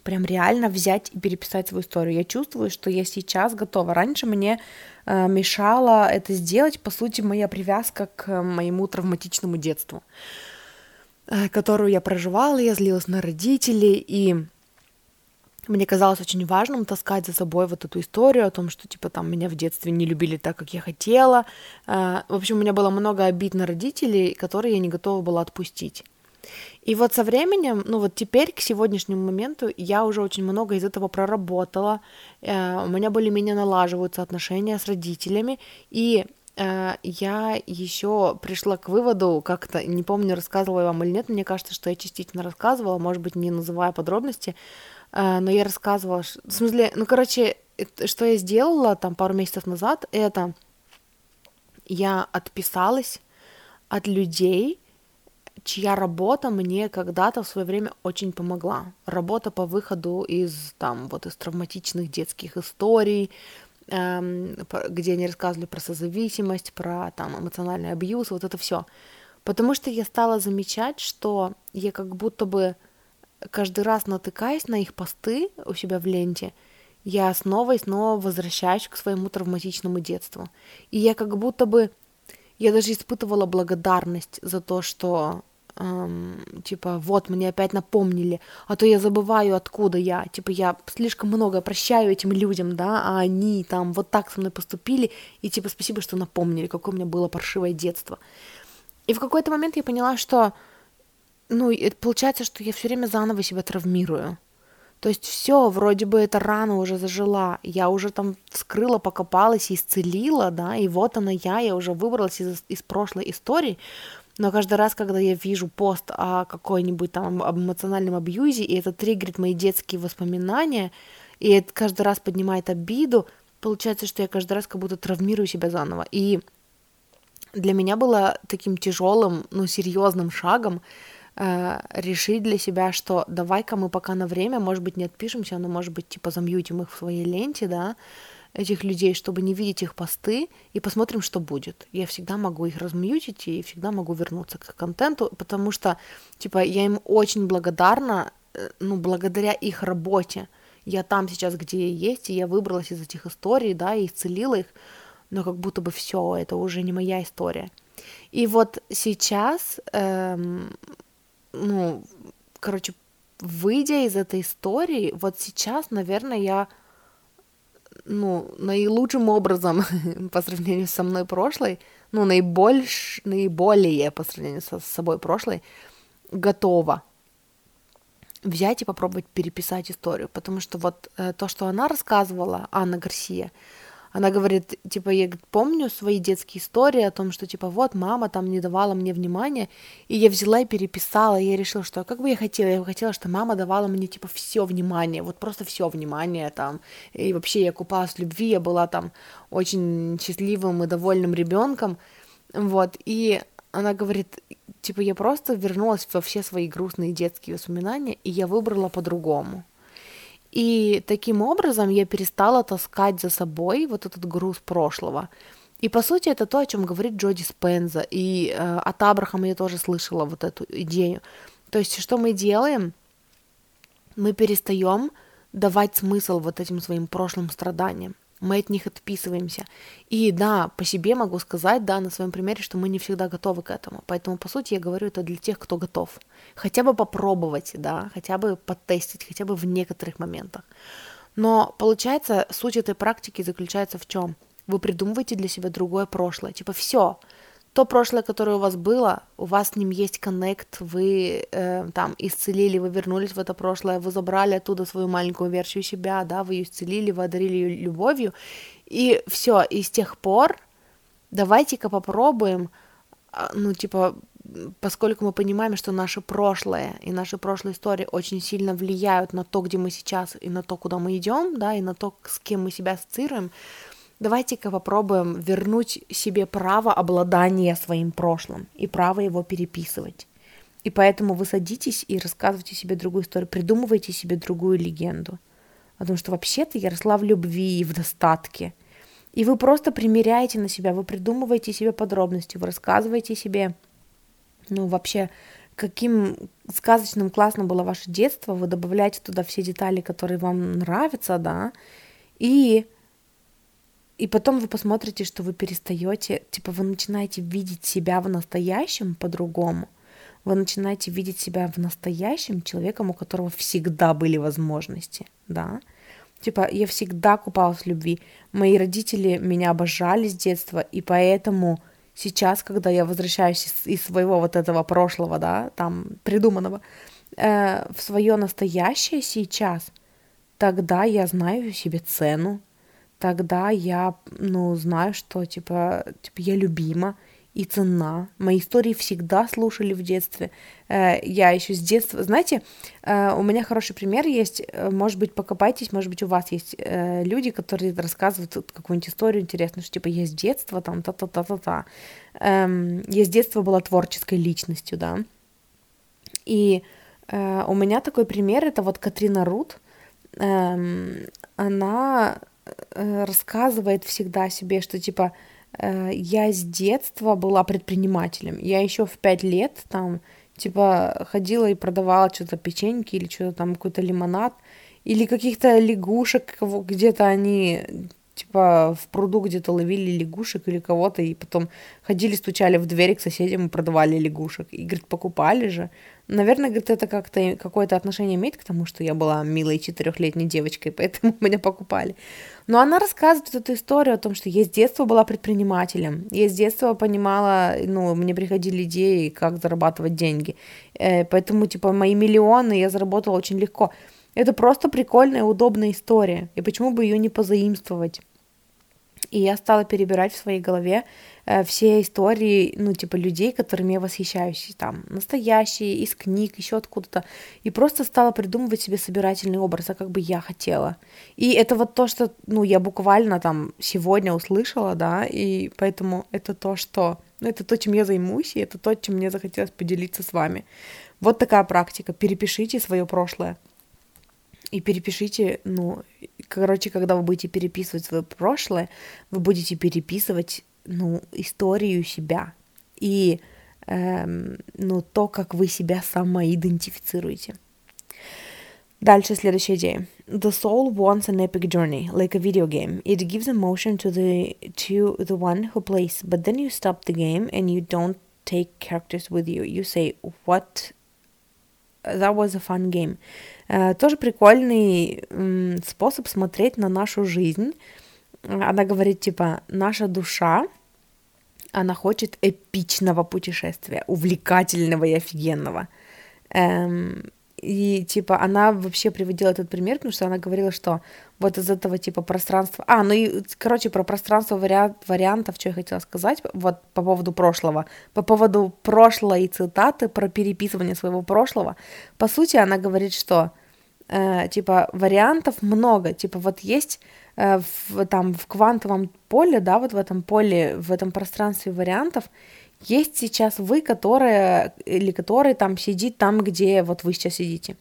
прям реально взять и переписать свою историю. Я чувствую, что я сейчас готова. Раньше мне э, мешала это сделать, по сути, моя привязка к моему травматичному детству, э, которую я проживала, я злилась на родителей, и мне казалось очень важным таскать за собой вот эту историю о том, что, типа, там, меня в детстве не любили так, как я хотела. Э, в общем, у меня было много обид на родителей, которые я не готова была отпустить. И вот со временем, ну вот теперь, к сегодняшнему моменту, я уже очень много из этого проработала. Э, у меня более-менее налаживаются отношения с родителями. И э, я еще пришла к выводу, как-то, не помню, рассказывала я вам или нет, мне кажется, что я частично рассказывала, может быть, не называя подробности, но я рассказывала, в смысле, ну, короче, что я сделала там пару месяцев назад, это я отписалась от людей, чья работа мне когда-то в свое время очень помогла. Работа по выходу из там вот из травматичных детских историй, эм, где они рассказывали про созависимость, про там эмоциональный абьюз, вот это все. Потому что я стала замечать, что я как будто бы каждый раз натыкаясь на их посты у себя в ленте, я снова и снова возвращаюсь к своему травматичному детству. И я как будто бы я даже испытывала благодарность за то, что эм, типа, вот, мне опять напомнили, а то я забываю, откуда я, типа, я слишком много прощаю этим людям, да, а они там вот так со мной поступили, и типа, спасибо, что напомнили, какое у меня было паршивое детство. И в какой-то момент я поняла, что, ну, получается, что я все время заново себя травмирую. То есть все, вроде бы эта рана уже зажила, я уже там вскрыла, покопалась исцелила, да, и вот она я, я уже выбралась из, из прошлой истории, но каждый раз, когда я вижу пост о какой-нибудь там эмоциональном абьюзе, и это триггерит мои детские воспоминания, и это каждый раз поднимает обиду, получается, что я каждый раз как будто травмирую себя заново. И для меня было таким тяжелым, ну, серьезным шагом э, решить для себя, что давай-ка мы пока на время, может быть, не отпишемся, но, может быть, типа замьютим их в своей ленте, да, этих людей, чтобы не видеть их посты, и посмотрим, что будет. Я всегда могу их размьютить и всегда могу вернуться к контенту, потому что, типа, я им очень благодарна, э, ну, благодаря их работе. Я там сейчас, где я есть, и я выбралась из этих историй, да, и исцелила их, но как будто бы все, это уже не моя история. И вот сейчас, эм, ну, короче, выйдя из этой истории, вот сейчас, наверное, я ну, наилучшим образом <laughs> по сравнению со мной прошлой, ну, наибольш, наиболее по сравнению со, с собой прошлой, готова взять и попробовать переписать историю, потому что вот э, то, что она рассказывала, Анна Гарсия, Она говорит, типа, я помню свои детские истории о том, что, типа, вот, мама там не давала мне внимания, и я взяла и переписала, и я решила, что как бы я хотела, я бы хотела, что мама давала мне, типа, все внимание, вот просто все внимание там, и вообще я купалась в любви, я была там очень счастливым и довольным ребенком, вот, и она говорит, типа, я просто вернулась во все свои грустные детские воспоминания, и я выбрала по-другому. И таким образом я перестала таскать за собой вот этот груз прошлого. И по сути это то, о чем говорит Джоди Спенза. И э, от Абрахама я тоже слышала вот эту идею. То есть что мы делаем? Мы перестаем давать смысл вот этим своим прошлым страданиям мы от них отписываемся. И да, по себе могу сказать, да, на своем примере, что мы не всегда готовы к этому. Поэтому, по сути, я говорю это для тех, кто готов. Хотя бы попробовать, да, хотя бы потестить, хотя бы в некоторых моментах. Но получается, суть этой практики заключается в чем? Вы придумываете для себя другое прошлое. Типа, все, то прошлое, которое у вас было, у вас с ним есть коннект, вы э, там исцелили, вы вернулись в это прошлое, вы забрали оттуда свою маленькую версию себя, да, вы ее исцелили, вы одарили ее любовью, и все, и с тех пор давайте-ка попробуем, а, ну, типа, поскольку мы понимаем, что наше прошлое и наши прошлые истории очень сильно влияют на то, где мы сейчас, и на то, куда мы идем, да, и на то, с кем мы себя ассоциируем, Давайте-ка попробуем вернуть себе право обладания своим прошлым и право его переписывать. И поэтому вы садитесь и рассказывайте себе другую историю, придумывайте себе другую легенду. Потому что вообще-то я росла в любви и в достатке. И вы просто примеряете на себя, вы придумываете себе подробности, вы рассказываете себе, ну, вообще, каким сказочным, классным было ваше детство, вы добавляете туда все детали, которые вам нравятся, да, и и потом вы посмотрите, что вы перестаете, типа вы начинаете видеть себя в настоящем по-другому. Вы начинаете видеть себя в настоящем человеком, у которого всегда были возможности, да. Типа, я всегда купалась в любви. Мои родители меня обожали с детства, и поэтому сейчас, когда я возвращаюсь из, из своего вот этого прошлого, да, там, придуманного, э, в свое настоящее сейчас, тогда я знаю себе цену, тогда я, ну, знаю, что, типа, типа я любима и цена. Мои истории всегда слушали в детстве. Э, я еще с детства... Знаете, э, у меня хороший пример есть. Э, может быть, покопайтесь, может быть, у вас есть люди, которые рассказывают какую-нибудь историю интересную, что, типа, я с детства там та-та-та-та-та. Эм, я с детства была творческой личностью, да. И у меня такой пример, это вот Катрина Рут. Эм, она рассказывает всегда себе, что типа э, я с детства была предпринимателем. Я еще в пять лет там типа ходила и продавала что-то печеньки или что-то там какой-то лимонад или каких-то лягушек где-то они типа в пруду где-то ловили лягушек или кого-то, и потом ходили, стучали в двери к соседям и продавали лягушек. И, говорит, покупали же. Наверное, говорит, это как-то какое-то отношение имеет к тому, что я была милой четырехлетней девочкой, поэтому <laughs> меня покупали. Но она рассказывает эту историю о том, что я с детства была предпринимателем. Я с детства понимала, ну, мне приходили идеи, как зарабатывать деньги. Э, поэтому, типа, мои миллионы я заработала очень легко. Это просто прикольная, удобная история. И почему бы ее не позаимствовать? И я стала перебирать в своей голове э, все истории, ну, типа, людей, которыми я восхищаюсь, там, настоящие, из книг, еще откуда-то. И просто стала придумывать себе собирательный образ, а как бы я хотела. И это вот то, что, ну, я буквально там сегодня услышала, да, и поэтому это то, что... Ну, это то, чем я займусь, и это то, чем мне захотелось поделиться с вами. Вот такая практика. Перепишите свое прошлое и перепишите, ну, короче, когда вы будете переписывать свое прошлое, вы будете переписывать, ну, историю себя и, эм, ну, то, как вы себя самоидентифицируете. Дальше следующая идея. The soul wants an epic journey, like a video game. It gives emotion to the to the one who plays, but then you stop the game and you don't take characters with you. You say, "What? That was a fun game." Э, тоже прикольный способ смотреть на нашу жизнь. Она говорит, типа, наша душа, она хочет эпичного путешествия, увлекательного и офигенного. Эм, и, типа, она вообще приводила этот пример, потому что она говорила, что вот из этого, типа, пространства... А, ну и, короче, про пространство вариант, вариантов, что я хотела сказать, вот по поводу прошлого. По поводу прошлой цитаты про переписывание своего прошлого. По сути, она говорит, что, э, типа, вариантов много. Типа, вот есть э, в, там, в квантовом поле, да, вот в этом поле, в этом пространстве вариантов, есть сейчас вы, которая или который там сидит там, где вот вы сейчас сидите.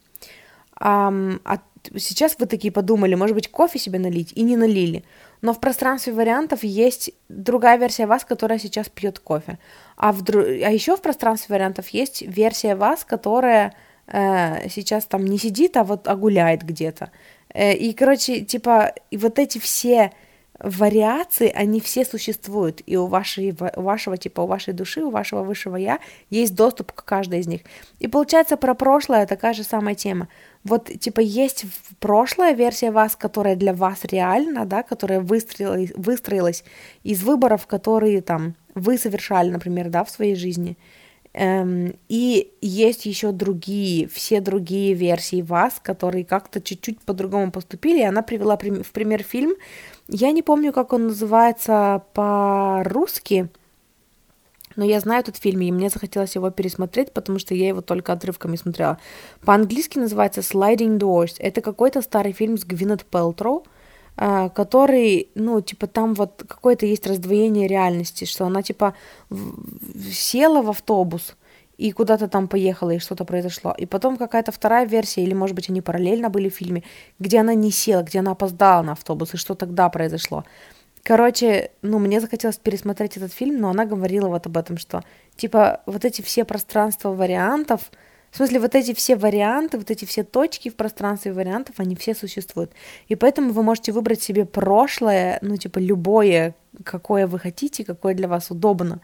А, а сейчас вы такие подумали, может быть, кофе себе налить, и не налили. Но в пространстве вариантов есть другая версия вас, которая сейчас пьет кофе. А, в, а еще в пространстве вариантов есть версия вас, которая э, сейчас там не сидит, а вот а гуляет где-то. Э, и, короче, типа, и вот эти все вариации, они все существуют, и у, вашей, у вашего, типа, у вашей души, у вашего высшего я есть доступ к каждой из них. И получается, про прошлое такая же самая тема. Вот, типа, есть прошлая версия вас, которая для вас реальна, да, которая выстроилась, выстроилась из выборов, которые, там, вы совершали, например, да, в своей жизни. Эм, и есть еще другие, все другие версии вас, которые как-то чуть-чуть по-другому поступили. И она привела в пример фильм, я не помню, как он называется по-русски, но я знаю этот фильм, и мне захотелось его пересмотреть, потому что я его только отрывками смотрела. По-английски называется Sliding Doors. Это какой-то старый фильм с Гвинет Пелтроу, а, который, ну, типа, там вот какое-то есть раздвоение реальности, что она, типа, села в автобус, и куда-то там поехала, и что-то произошло. И потом какая-то вторая версия, или, может быть, они параллельно были в фильме, где она не села, где она опоздала на автобус, и что тогда произошло. Короче, ну, мне захотелось пересмотреть этот фильм, но она говорила вот об этом, что, типа, вот эти все пространства вариантов, в смысле, вот эти все варианты, вот эти все точки в пространстве вариантов, они все существуют. И поэтому вы можете выбрать себе прошлое, ну, типа, любое, какое вы хотите, какое для вас удобно.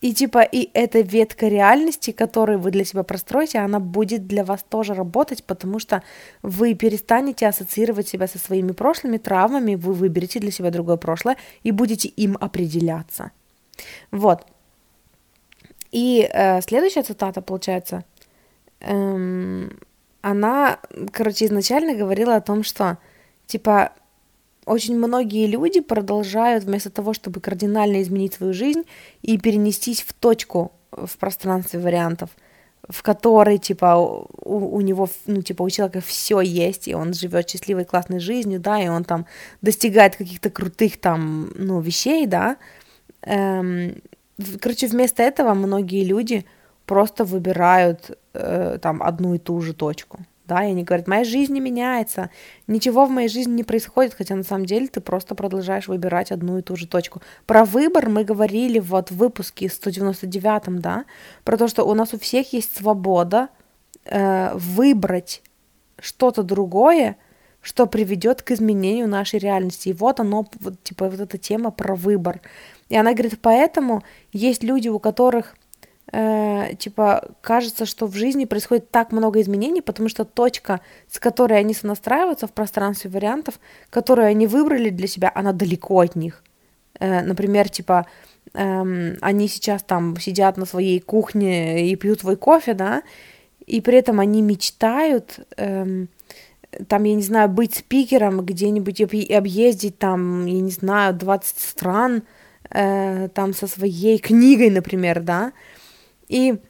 И типа, и эта ветка реальности, которую вы для себя простроите, она будет для вас тоже работать, потому что вы перестанете ассоциировать себя со своими прошлыми травмами, вы выберете для себя другое прошлое и будете им определяться. Вот. И э, следующая цитата, получается, эм, она, короче, изначально говорила о том, что, типа, очень многие люди продолжают вместо того, чтобы кардинально изменить свою жизнь и перенестись в точку в пространстве вариантов, в которой, типа, у, у него, ну, типа, у человека все есть, и он живет счастливой, классной жизнью, да, и он там достигает каких-то крутых там, ну, вещей, да. Эм, короче, вместо этого многие люди просто выбирают э, там одну и ту же точку да, и они говорят, моя жизнь не меняется, ничего в моей жизни не происходит, хотя на самом деле ты просто продолжаешь выбирать одну и ту же точку. Про выбор мы говорили вот в выпуске 199, да, про то, что у нас у всех есть свобода э, выбрать что-то другое, что приведет к изменению нашей реальности. И вот оно, вот, типа, вот эта тема про выбор. И она говорит, поэтому есть люди, у которых э, типа, кажется, что в жизни происходит так много изменений, потому что точка, с которой они сонастраиваются в пространстве вариантов, которую они выбрали для себя, она далеко от них. Э, например, типа, э, они сейчас там сидят на своей кухне и пьют свой кофе, да, и при этом они мечтают... Э, там, я не знаю, быть спикером где-нибудь и объездить там, я не знаю, 20 стран, э, там со своей книгой, например, да, и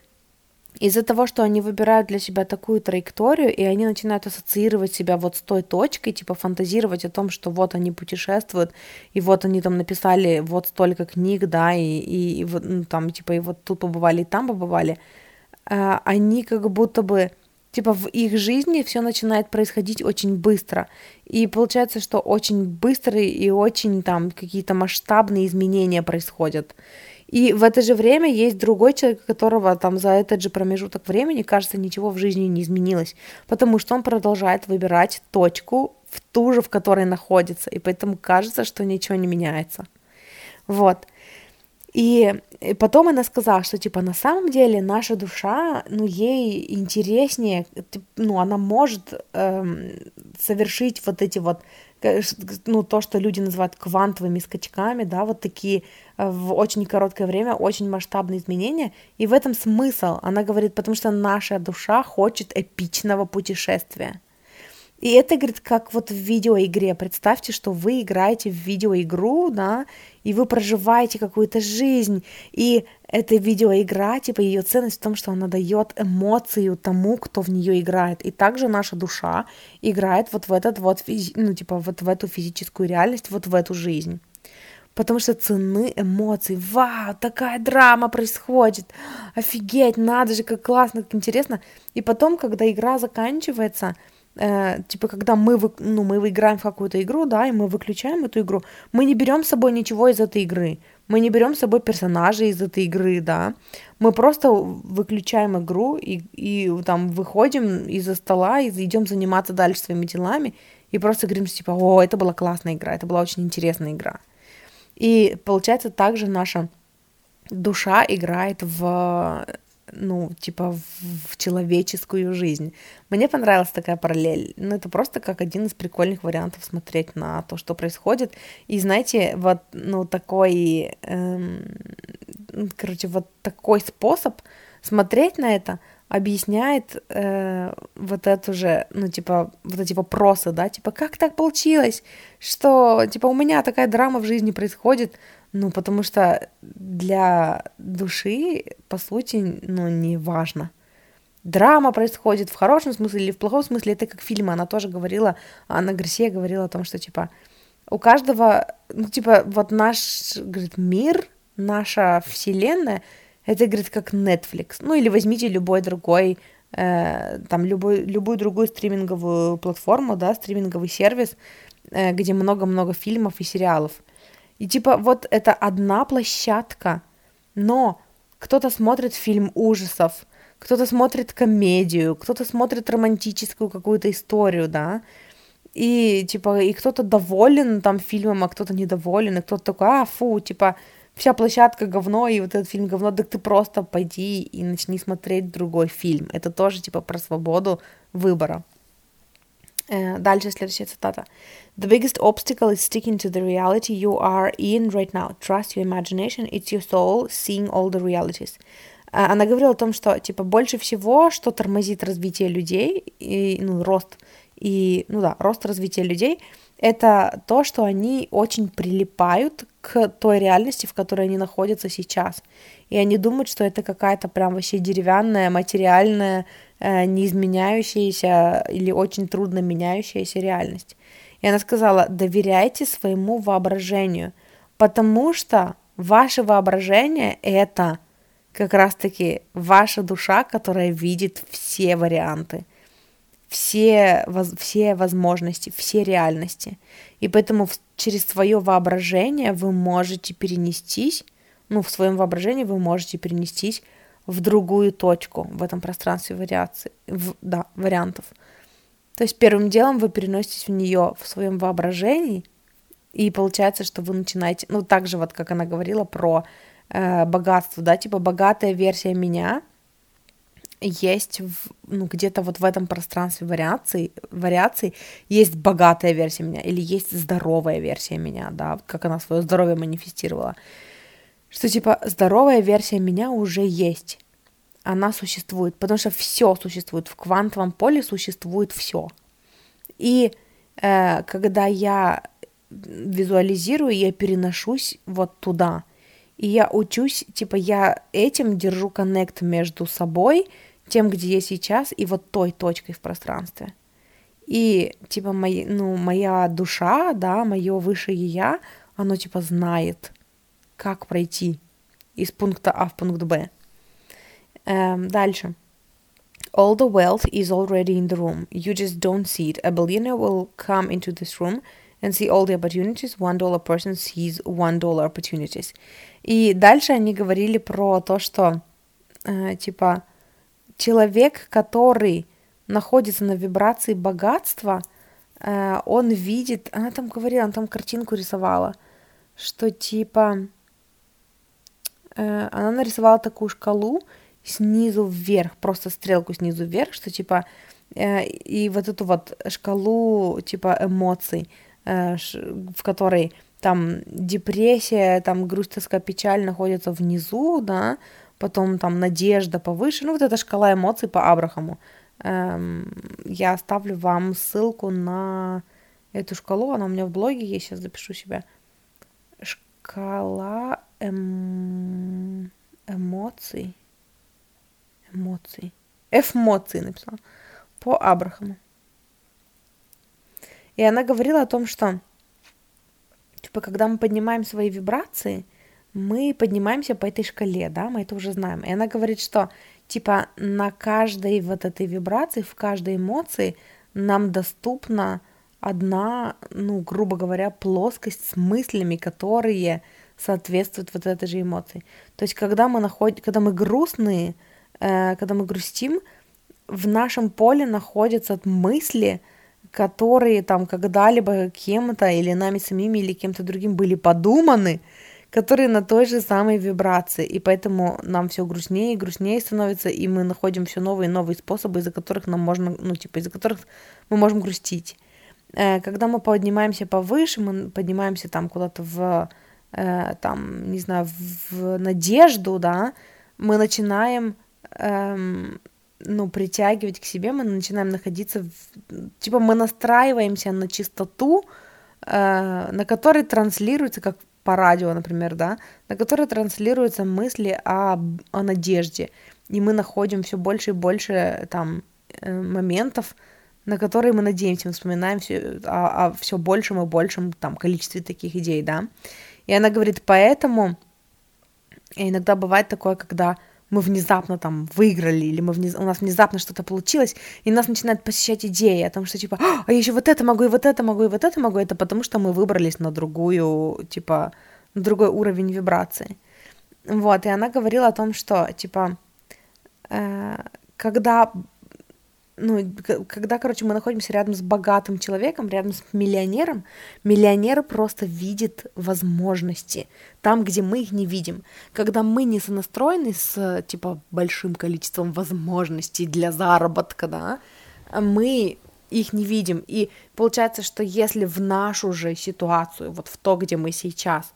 из-за того, что они выбирают для себя такую траекторию, и они начинают ассоциировать себя вот с той точкой, типа фантазировать о том, что вот они путешествуют, и вот они там написали вот столько книг, да, и, и, и вот, ну, там, типа, и вот тут побывали, и там побывали, а, они как будто бы, типа, в их жизни все начинает происходить очень быстро. И получается, что очень быстрые и очень там какие-то масштабные изменения происходят. И в это же время есть другой человек, которого там за этот же промежуток времени, кажется, ничего в жизни не изменилось, потому что он продолжает выбирать точку в ту же, в которой находится, и поэтому кажется, что ничего не меняется. Вот. И, потом она сказала, что типа на самом деле наша душа, ну ей интереснее, ну она может эм, совершить вот эти вот ну, то, что люди называют квантовыми скачками, да, вот такие э, в очень короткое время, очень масштабные изменения. И в этом смысл. Она говорит, потому что наша душа хочет эпичного путешествия. И это, говорит, как вот в видеоигре. Представьте, что вы играете в видеоигру, да, и вы проживаете какую-то жизнь. И эта видеоигра, типа, ее ценность в том, что она дает эмоцию тому, кто в нее играет. И также наша душа играет вот в этот вот, ну, типа, вот в эту физическую реальность, вот в эту жизнь. Потому что цены эмоций. Вау, такая драма происходит. Офигеть, надо же, как классно, как интересно. И потом, когда игра заканчивается, э, типа, когда мы, вы, ну, мы играем в какую-то игру, да, и мы выключаем эту игру, мы не берем с собой ничего из этой игры. Мы не берем с собой персонажей из этой игры, да. Мы просто выключаем игру и, и там выходим из-за стола и идем заниматься дальше своими делами и просто говорим, типа, о, это была классная игра, это была очень интересная игра. И получается также наша душа играет в ну, типа, в, в человеческую жизнь. Мне понравилась такая параллель. Ну, это просто как один из прикольных вариантов смотреть на то, что происходит. И знаете, вот, ну, такой, эм, короче, вот такой способ смотреть на это объясняет э, вот эту же, ну, типа, вот эти вопросы, да, типа, как так получилось, что, типа, у меня такая драма в жизни происходит, ну, потому что для души, по сути, ну, не важно. Драма происходит в хорошем смысле или в плохом смысле, это как фильмы. Она тоже говорила, Анна Гарсия говорила о том, что, типа, у каждого, ну, типа, вот наш, говорит, мир, наша вселенная, это, говорит, как Netflix. Ну, или возьмите любой другой, э, там, любой, любую другую стриминговую платформу, да, стриминговый сервис, э, где много-много фильмов и сериалов. И типа вот это одна площадка, но кто-то смотрит фильм ужасов, кто-то смотрит комедию, кто-то смотрит романтическую какую-то историю, да, и типа, и кто-то доволен там фильмом, а кто-то недоволен, и кто-то такой, а, фу, типа, вся площадка говно, и вот этот фильм говно, так ты просто пойди и начни смотреть другой фильм. Это тоже, типа, про свободу выбора. Э, дальше следующая цитата. The biggest obstacle is sticking to the reality you are in right now. Trust your imagination, it's your soul seeing all the realities. Э, она говорила о том, что, типа, больше всего, что тормозит развитие людей, и, ну, рост, и, ну да, рост развития людей, это то, что они очень прилипают к той реальности, в которой они находятся сейчас. И они думают, что это какая-то прям вообще деревянная, материальная неизменяющаяся или очень трудно меняющаяся реальность. И она сказала, доверяйте своему воображению, потому что ваше воображение — это как раз-таки ваша душа, которая видит все варианты, все, все возможности, все реальности. И поэтому в, через свое воображение вы можете перенестись, ну, в своем воображении вы можете перенестись в другую точку в этом пространстве вариаций, в, да, вариантов. То есть первым делом вы переноситесь в нее в своем воображении, и получается, что вы начинаете, ну, так же вот, как она говорила про э, богатство, да, типа богатая версия меня есть в, ну, где-то вот в этом пространстве вариаций, вариаций есть богатая версия меня или есть здоровая версия меня, да, как она свое здоровье манифестировала что типа здоровая версия меня уже есть. Она существует, потому что все существует. В квантовом поле существует все. И э, когда я визуализирую, я переношусь вот туда. И я учусь, типа, я этим держу коннект между собой, тем, где я сейчас, и вот той точкой в пространстве. И, типа, мои, ну, моя душа, да, мое высшее я, оно, типа, знает, как пройти из пункта А в пункт Б. Эм, дальше. All the wealth is already in the room. You just don't see it. A billionaire will come into this room and see all the opportunities. One dollar person sees one dollar opportunities. И дальше они говорили про то, что э, типа человек, который находится на вибрации богатства, э, он видит, она там говорила, она там картинку рисовала, что типа она нарисовала такую шкалу снизу вверх, просто стрелку снизу вверх, что типа э, и вот эту вот шкалу типа эмоций э, в которой там депрессия, там грусть, тоска, печаль находятся внизу, да, потом там надежда повыше, ну вот эта шкала эмоций по Абрахаму. Эм, я оставлю вам ссылку на эту шкалу, она у меня в блоге есть, сейчас запишу себя. Шкала эм... эмоций. Эмоций. Эмоций написала. По Абрахаму. И она говорила о том, что типа, когда мы поднимаем свои вибрации, мы поднимаемся по этой шкале, да, мы это уже знаем. И она говорит, что типа на каждой вот этой вибрации, в каждой эмоции нам доступна одна, ну, грубо говоря, плоскость с мыслями, которые соответствуют вот этой же эмоции. То есть, когда мы находим, когда мы грустные, э, когда мы грустим, в нашем поле находятся мысли, которые там когда-либо кем-то или нами самими или кем-то другим были подуманы, которые на той же самой вибрации, и поэтому нам все грустнее и грустнее становится, и мы находим все новые и новые способы, из-за которых нам можно, ну, типа, из-за которых мы можем грустить. Э, когда мы поднимаемся повыше, мы поднимаемся там куда-то в, э, там, не знаю, в надежду, да, мы начинаем эм, ну, притягивать к себе, мы начинаем находиться, в, типа мы настраиваемся на чистоту, э, на которой транслируется, как по радио, например, да, на которой транслируются мысли о, о надежде, и мы находим все больше и больше там э, моментов, на которые мы надеемся, мы вспоминаем все, о, о все большем и большем там количестве таких идей, да. И она говорит, поэтому иногда бывает такое, когда мы внезапно там выиграли, или мы вниз... у нас внезапно что-то получилось, и нас начинает посещать идея о том, что типа, а я еще вот это могу, и вот это могу, и вот это могу, это потому что мы выбрались на другую, типа, на другой уровень вибрации. Вот, и она говорила о том, что, типа, э, когда ну, когда, короче, мы находимся рядом с богатым человеком, рядом с миллионером, миллионер просто видит возможности там, где мы их не видим. Когда мы не сонастроены с, типа, большим количеством возможностей для заработка, да, мы их не видим. И получается, что если в нашу же ситуацию, вот в то, где мы сейчас,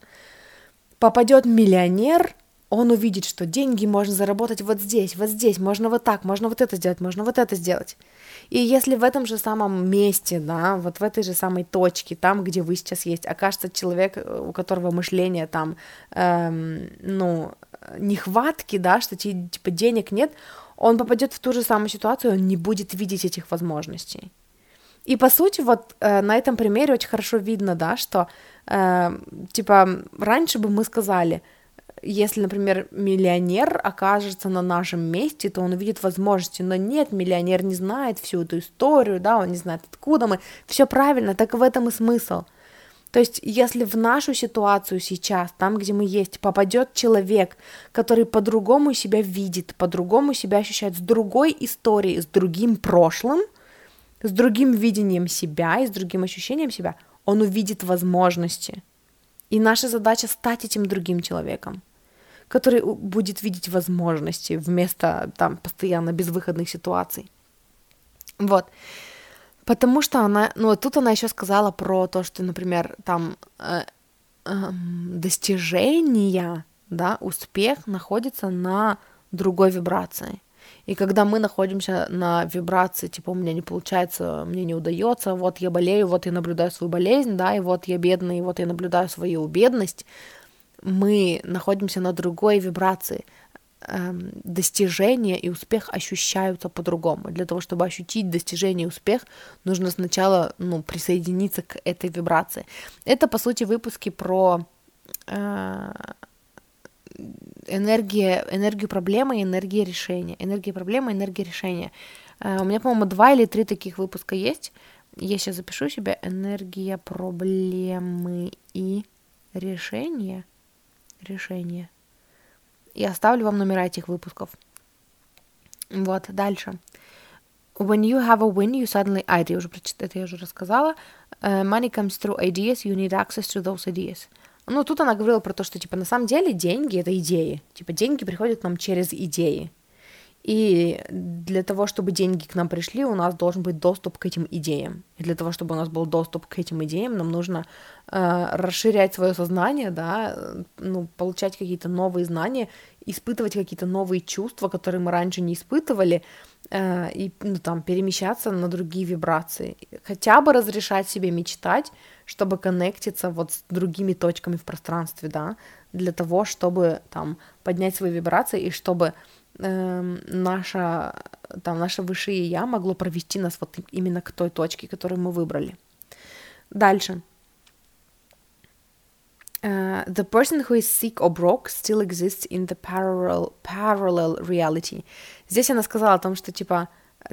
попадет миллионер, он увидит, что деньги можно заработать вот здесь, вот здесь, можно вот так, можно вот это сделать, можно вот это сделать. И если в этом же самом месте, да, вот в этой же самой точке, там, где вы сейчас есть, окажется человек, у которого мышление там, эм, ну, нехватки, да, что типа денег нет, он попадет в ту же самую ситуацию, он не будет видеть этих возможностей. И по сути, вот э, на этом примере очень хорошо видно, да, что э, типа раньше бы мы сказали, если, например, миллионер окажется на нашем месте, то он увидит возможности, но нет, миллионер не знает всю эту историю, да, он не знает, откуда мы, все правильно, так в этом и смысл. То есть, если в нашу ситуацию сейчас, там, где мы есть, попадет человек, который по-другому себя видит, по-другому себя ощущает, с другой историей, с другим прошлым, с другим видением себя и с другим ощущением себя, он увидит возможности – и наша задача стать этим другим человеком, который будет видеть возможности вместо там постоянно безвыходных ситуаций. Вот. Потому что она, ну, тут она еще сказала про то, что, например, там э, э, достижения, да, успех находится на другой вибрации. И когда мы находимся на вибрации, типа, у меня не получается, мне не удается, вот я болею, вот я наблюдаю свою болезнь, да, и вот я бедный, и вот я наблюдаю свою бедность, мы находимся на другой вибрации. Эм, достижение и успех ощущаются по-другому. Для того, чтобы ощутить достижение и успех, нужно сначала ну, присоединиться к этой вибрации. Это, по сути, выпуски про э, энергия, энергию проблемы и энергия решения. Энергия проблемы, энергия решения. Uh, у меня, по-моему, два или три таких выпуска есть. Я сейчас запишу себе энергия проблемы и решения. Решение. И оставлю вам номера этих выпусков. Вот, дальше. When you have a win, you suddenly... А, это я уже, это я уже рассказала. Uh, money comes through ideas, you need access to those ideas. Ну, тут она говорила про то, что, типа, на самом деле деньги — это идеи. Типа, деньги приходят к нам через идеи. И для того, чтобы деньги к нам пришли, у нас должен быть доступ к этим идеям. И для того, чтобы у нас был доступ к этим идеям, нам нужно э, расширять свое сознание, да, ну, получать какие-то новые знания, испытывать какие-то новые чувства, которые мы раньше не испытывали, э, и ну, там перемещаться на другие вибрации. Хотя бы разрешать себе мечтать, чтобы коннектиться вот с другими точками в пространстве, да, для того, чтобы там поднять свои вибрации и чтобы э, наша, там, наше высшее я могло провести нас вот именно к той точке, которую мы выбрали. Дальше. Uh, the person who is sick or broke still exists in the parallel, parallel reality. Здесь она сказала о том, что, типа,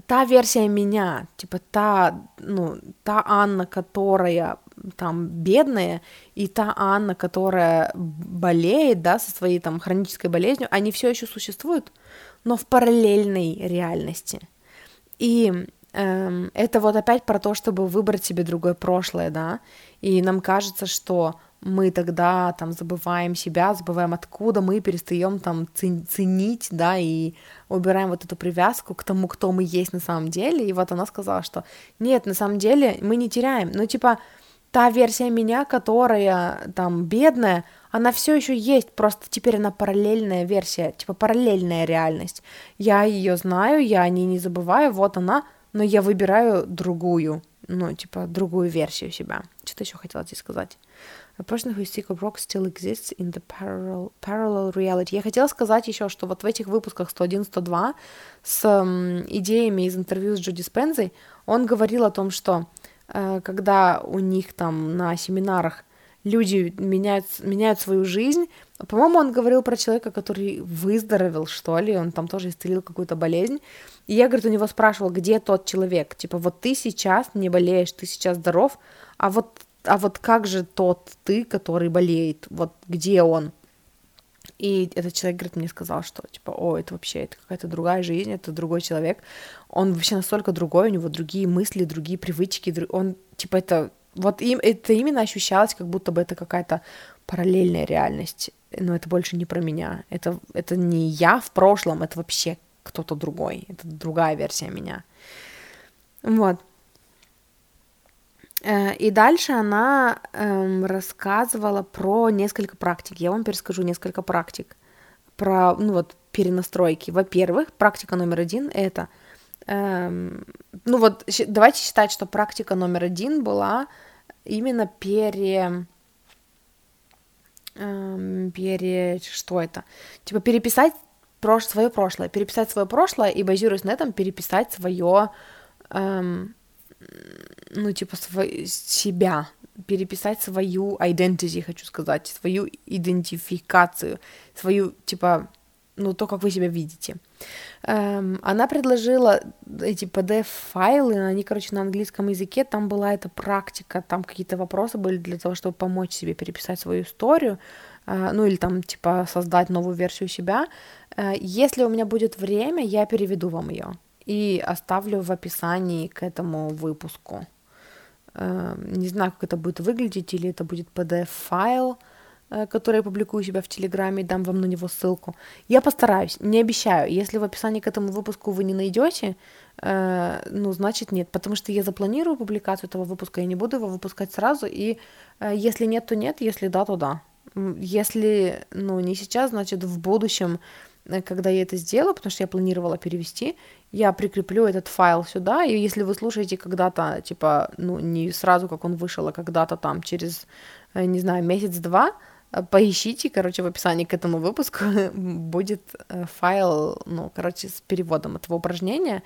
та версия меня, типа, та, ну, та Анна, которая там бедная, и та Анна, которая болеет, да, со своей там хронической болезнью, они все еще существуют, но в параллельной реальности. И эм, это вот опять про то, чтобы выбрать себе другое прошлое, да, и нам кажется, что мы тогда там забываем себя, забываем откуда мы, перестаем там ценить, да, и убираем вот эту привязку к тому, кто мы есть на самом деле. И вот она сказала, что нет, на самом деле мы не теряем. Ну, типа, та версия меня, которая там бедная, она все еще есть, просто теперь она параллельная версия, типа параллельная реальность. Я ее знаю, я о ней не забываю, вот она, но я выбираю другую, ну, типа, другую версию себя. Что-то еще хотела тебе сказать. A person who is sick of rock still exists in the parallel, parallel reality. Я хотела сказать еще, что вот в этих выпусках 101-102 с м, идеями из интервью с Джуди Спензой он говорил о том, что э, когда у них там на семинарах люди меняют, меняют свою жизнь. По-моему, он говорил про человека, который выздоровел, что ли, он там тоже исцелил какую-то болезнь. И я, говорит, у него спрашивал, где тот человек? Типа, вот ты сейчас не болеешь, ты сейчас здоров, а вот, а вот как же тот ты, который болеет? Вот где он? И этот человек, говорит, мне сказал, что, типа, о, это вообще, это какая-то другая жизнь, это другой человек. Он вообще настолько другой, у него другие мысли, другие привычки, он, типа, это вот им это именно ощущалось, как будто бы это какая-то параллельная реальность. Но это больше не про меня. Это, это не я в прошлом, это вообще кто-то другой. Это другая версия меня. Вот. Э, и дальше она эм, рассказывала про несколько практик. Я вам перескажу несколько практик. Про, ну вот, перенастройки. Во-первых, практика номер один — это Эм, ну вот, давайте считать, что практика номер один была именно пере... Эм, пере... Что это? Типа переписать прош... свое прошлое, переписать свое прошлое и, базируясь на этом, переписать свое... Эм, ну, типа, сво... себя, переписать свою identity, хочу сказать, свою идентификацию, свою, типа, ну, то, как вы себя видите. Эм, она предложила эти PDF-файлы, они, короче, на английском языке, там была эта практика, там какие-то вопросы были для того, чтобы помочь себе переписать свою историю, э, ну, или там, типа, создать новую версию себя. Э, если у меня будет время, я переведу вам ее и оставлю в описании к этому выпуску. Э, не знаю, как это будет выглядеть, или это будет PDF-файл, Э, который я публикую у себя в Телеграме, дам вам на него ссылку. Я постараюсь, не обещаю. Если в описании к этому выпуску вы не найдете, э, ну, значит нет, потому что я запланирую публикацию этого выпуска, я не буду его выпускать сразу, и э, если нет, то нет, если да, то да. Если, ну, не сейчас, значит, в будущем, э, когда я это сделаю, потому что я планировала перевести, я прикреплю этот файл сюда, и если вы слушаете когда-то, типа, ну, не сразу, как он вышел, а когда-то там через, э, не знаю, месяц-два, Поищите, короче, в описании к этому выпуску <laughs> будет э, файл, ну, короче, с переводом этого упражнения.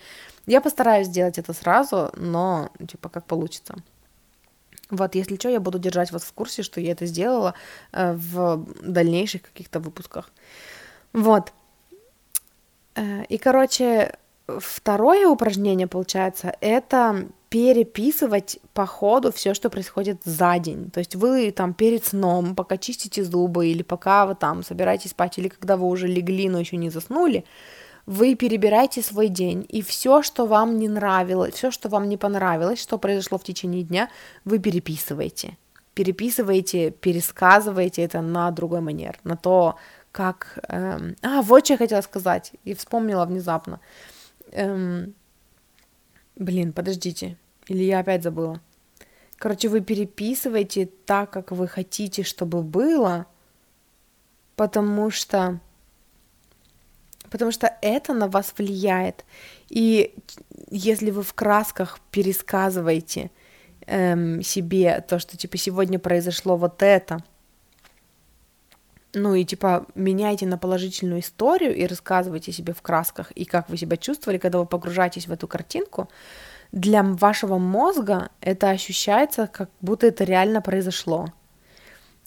Я постараюсь сделать это сразу, но, типа, как получится. Вот, если что, я буду держать вас в курсе, что я это сделала э, в дальнейших каких-то выпусках. Вот. Э, и, короче, второе упражнение, получается, это переписывать по ходу все, что происходит за день. То есть вы там перед сном, пока чистите зубы, или пока вы там собираетесь спать, или когда вы уже легли, но еще не заснули, вы перебираете свой день, и все, что вам не нравилось, все, что вам не понравилось, что произошло в течение дня, вы переписываете. Переписываете, пересказываете это на другой манер, на то, как... Эм, а, вот что я хотела сказать, и вспомнила внезапно. Эм, блин, подождите, или я опять забыла. Короче, вы переписываете так, как вы хотите, чтобы было, потому что потому что это на вас влияет. И если вы в красках пересказываете эм, себе то, что типа сегодня произошло вот это, ну и типа меняйте на положительную историю и рассказывайте себе в красках, и как вы себя чувствовали, когда вы погружаетесь в эту картинку, для вашего мозга это ощущается, как будто это реально произошло.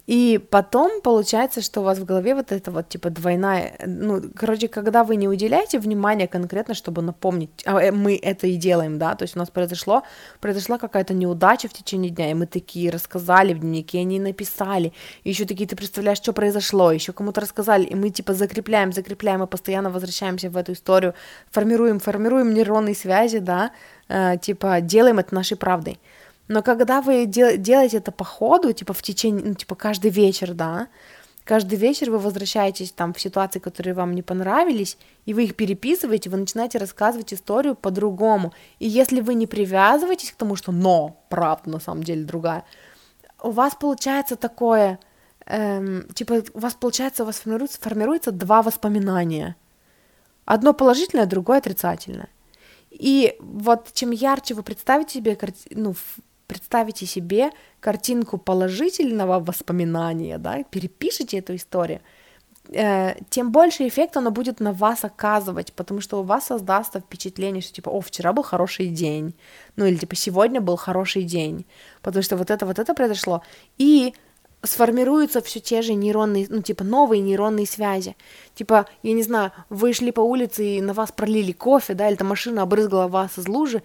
И потом получается, что у вас в голове вот это вот типа двойная, ну, короче, когда вы не уделяете внимания конкретно, чтобы напомнить, а э, мы это и делаем, да, то есть у нас произошло, произошла какая-то неудача в течение дня, и мы такие рассказали в дневнике, они написали, и еще такие, ты представляешь, что произошло, еще кому-то рассказали, и мы типа закрепляем, закрепляем, и постоянно возвращаемся в эту историю, формируем, формируем нейронные связи, да, типа делаем это нашей правдой. Но когда вы дел- делаете это по ходу, типа в течение, ну, типа каждый вечер, да, каждый вечер вы возвращаетесь там в ситуации, которые вам не понравились, и вы их переписываете, вы начинаете рассказывать историю по-другому. И если вы не привязываетесь к тому, что «но», правда, на самом деле другая, у вас получается такое, эм, типа, у вас получается, у вас формируется, формируется два воспоминания. Одно положительное, другое отрицательное. И вот чем ярче вы представите себе, ну, представите себе картинку положительного воспоминания, да, перепишите эту историю, э, тем больше эффект оно будет на вас оказывать, потому что у вас создастся впечатление, что типа, о, вчера был хороший день, ну или типа сегодня был хороший день, потому что вот это, вот это произошло, и сформируются все те же нейронные, ну, типа, новые нейронные связи. Типа, я не знаю, вы шли по улице и на вас пролили кофе, да, или там машина обрызгала вас из лужи,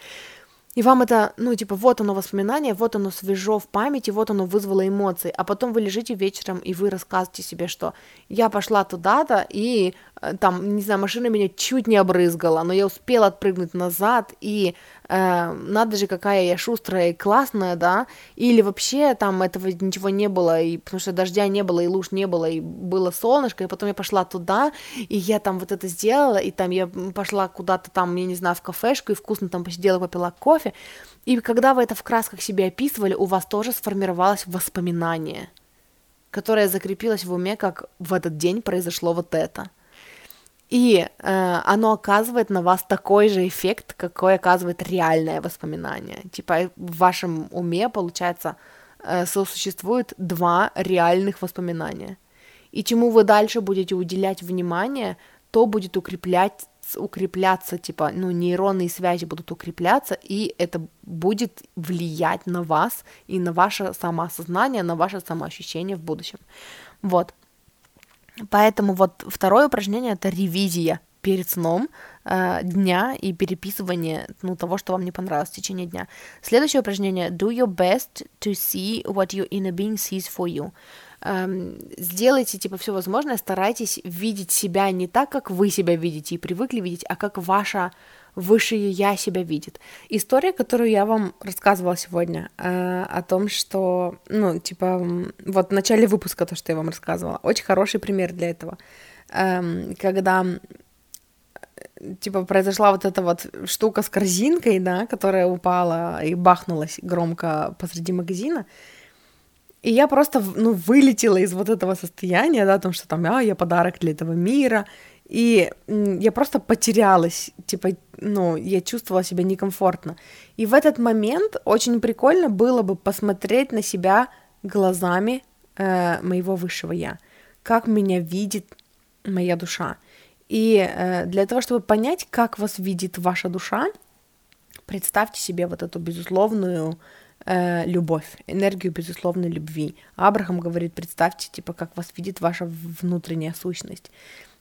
и вам это, ну, типа, вот оно воспоминание, вот оно свежо в памяти, вот оно вызвало эмоции. А потом вы лежите вечером, и вы рассказываете себе, что я пошла туда-то, и Э, там, не знаю, машина меня чуть не обрызгала, но я успела отпрыгнуть назад, и э, надо же, какая я шустрая и классная, да, или вообще там этого ничего не было, и, потому что дождя не было, и луж не было, и было солнышко, и потом я пошла туда, и я там вот это сделала, и там я пошла куда-то там, я не знаю, в кафешку, и вкусно там посидела, попила кофе, и когда вы это в красках себе описывали, у вас тоже сформировалось воспоминание, которое закрепилось в уме, как в этот день произошло вот это – и э, оно оказывает на вас такой же эффект, какой оказывает реальное воспоминание. Типа в вашем уме, получается, э, сосуществует два реальных воспоминания. И чему вы дальше будете уделять внимание, то будет укреплять укрепляться, типа, ну, нейронные связи будут укрепляться, и это будет влиять на вас и на ваше самоосознание, на ваше самоощущение в будущем. Вот. Поэтому вот второе упражнение это ревизия перед сном э, дня и переписывание ну, того, что вам не понравилось в течение дня. Следующее упражнение do your best to see what your inner being sees for you. Эм, сделайте типа все возможное, старайтесь видеть себя не так, как вы себя видите и привыкли видеть, а как ваша высшее я себя видит. История, которую я вам рассказывала сегодня, э, о том, что, ну, типа, вот в начале выпуска то, что я вам рассказывала, очень хороший пример для этого. Э, когда типа произошла вот эта вот штука с корзинкой, да, которая упала и бахнулась громко посреди магазина, и я просто, ну, вылетела из вот этого состояния, да, о том, что там, а, я подарок для этого мира, и я просто потерялась, типа, ну, я чувствовала себя некомфортно. И в этот момент очень прикольно было бы посмотреть на себя глазами э, моего высшего я, как меня видит моя душа. И э, для того, чтобы понять, как вас видит ваша душа, представьте себе вот эту безусловную э, любовь, энергию безусловной любви. Абрахам говорит, представьте, типа, как вас видит ваша внутренняя сущность.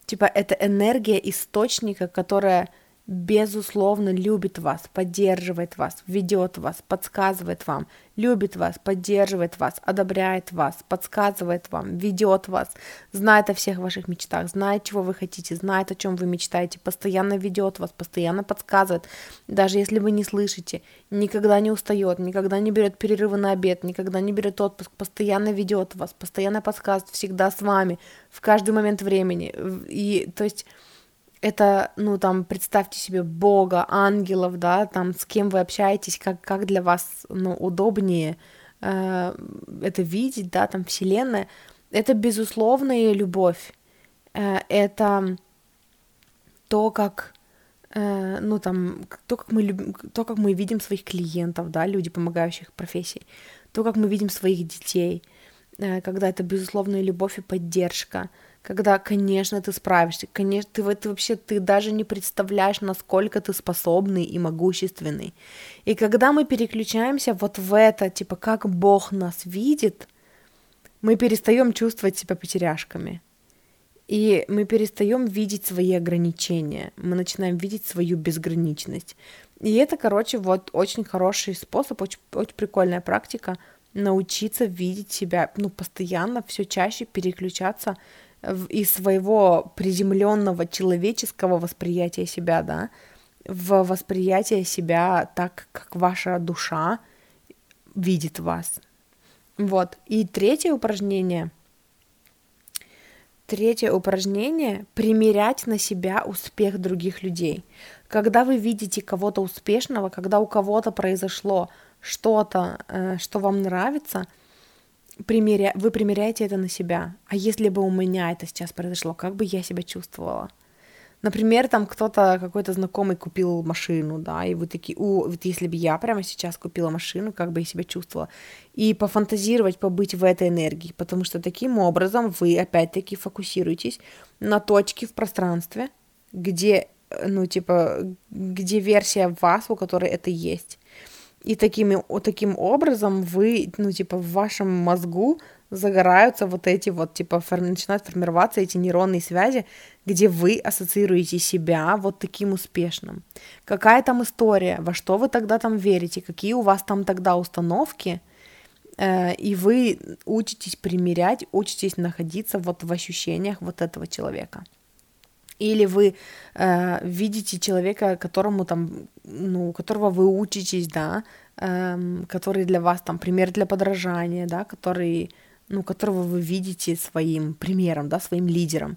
Типа, это энергия источника, которая безусловно любит вас, поддерживает вас, ведет вас, подсказывает вам, любит вас, поддерживает вас, одобряет вас, подсказывает вам, ведет вас, знает о всех ваших мечтах, знает, чего вы хотите, знает, о чем вы мечтаете, постоянно ведет вас, постоянно подсказывает, даже если вы не слышите, никогда не устает, никогда не берет перерывы на обед, никогда не берет отпуск, постоянно ведет вас, постоянно подсказывает, всегда с вами, в каждый момент времени. И то есть это, ну, там, представьте себе Бога, ангелов, да, там, с кем вы общаетесь, как, как для вас, ну, удобнее э, это видеть, да, там, Вселенная, это безусловная любовь, э, это то, как, э, ну, там, то, как мы любим, то, как мы видим своих клиентов, да, люди, помогающих профессии, то, как мы видим своих детей, э, когда это безусловная любовь и поддержка, когда, конечно, ты справишься, конечно, ты, ты вообще, ты даже не представляешь, насколько ты способный и могущественный. И когда мы переключаемся вот в это, типа, как Бог нас видит, мы перестаем чувствовать себя потеряшками. И мы перестаем видеть свои ограничения, мы начинаем видеть свою безграничность. И это, короче, вот очень хороший способ, очень, очень прикольная практика научиться видеть себя, ну, постоянно, все чаще переключаться из своего приземленного человеческого восприятия себя, да, в восприятие себя так, как ваша душа видит вас. Вот. И третье упражнение. Третье упражнение — примерять на себя успех других людей. Когда вы видите кого-то успешного, когда у кого-то произошло что-то, э, что вам нравится — примеря... вы примеряете это на себя. А если бы у меня это сейчас произошло, как бы я себя чувствовала? Например, там кто-то, какой-то знакомый купил машину, да, и вы такие, у, вот если бы я прямо сейчас купила машину, как бы я себя чувствовала. И пофантазировать, побыть в этой энергии, потому что таким образом вы опять-таки фокусируетесь на точке в пространстве, где, ну, типа, где версия вас, у которой это есть. И такими, таким образом вы, ну, типа, в вашем мозгу загораются вот эти вот, типа, фор- начинают формироваться эти нейронные связи, где вы ассоциируете себя вот таким успешным. Какая там история, во что вы тогда там верите, какие у вас там тогда установки, э, и вы учитесь примерять, учитесь находиться вот в ощущениях вот этого человека. Или вы э, видите человека, которому там, ну, которого вы учитесь, да, э, который для вас там пример для подражания, да, который, ну, которого вы видите своим примером, да, своим лидером.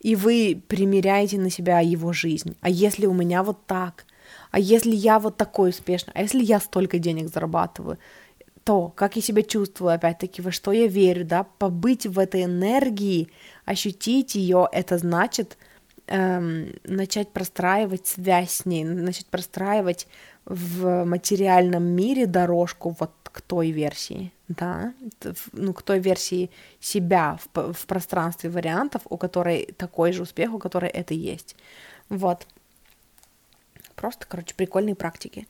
И вы примеряете на себя его жизнь. А если у меня вот так? А если я вот такой успешный? А если я столько денег зарабатываю? то, как я себя чувствую, опять-таки, во что я верю, да, побыть в этой энергии, ощутить ее, это значит эм, начать простраивать связь с ней, начать простраивать в материальном мире дорожку вот к той версии, да, ну, к той версии себя в, в пространстве вариантов, у которой такой же успех, у которой это есть. Вот. Просто, короче, прикольные практики.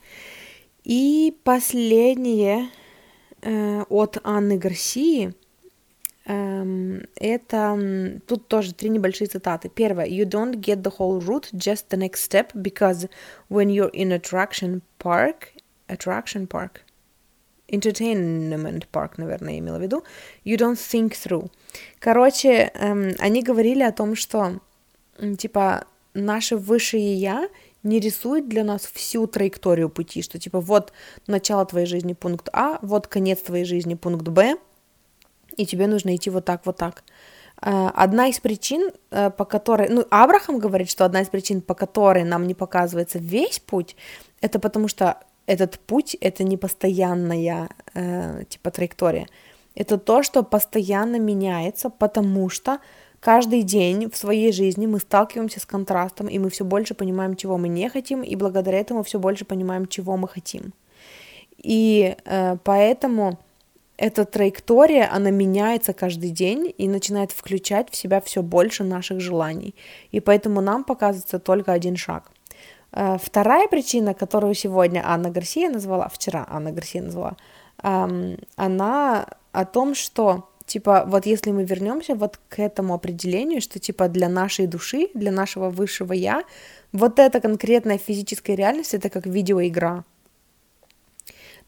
И последнее э, от Анны Гарсии – это тут тоже три небольшие цитаты. Первое. You don't get the whole route, just the next step, because when you're in attraction park, attraction park, entertainment park, наверное, я имела в виду, you don't think through. Короче, эм, они говорили о том, что, типа, наше высшее я не рисует для нас всю траекторию пути, что, типа, вот начало твоей жизни пункт А, вот конец твоей жизни пункт Б, и тебе нужно идти вот так, вот так. Э, одна из причин, э, по которой, ну, Абрахам говорит, что одна из причин, по которой нам не показывается весь путь, это потому что этот путь — это не постоянная, э, типа, траектория. Это то, что постоянно меняется, потому что каждый день в своей жизни мы сталкиваемся с контрастом, и мы все больше понимаем, чего мы не хотим, и благодаря этому все больше понимаем, чего мы хотим. И э, поэтому эта траектория, она меняется каждый день и начинает включать в себя все больше наших желаний. И поэтому нам показывается только один шаг. Э, вторая причина, которую сегодня Анна Гарсия назвала, вчера Анна Гарсия назвала, она о том, что типа вот если мы вернемся вот к этому определению, что типа для нашей души, для нашего высшего я вот эта конкретная физическая реальность, это как видеоигра.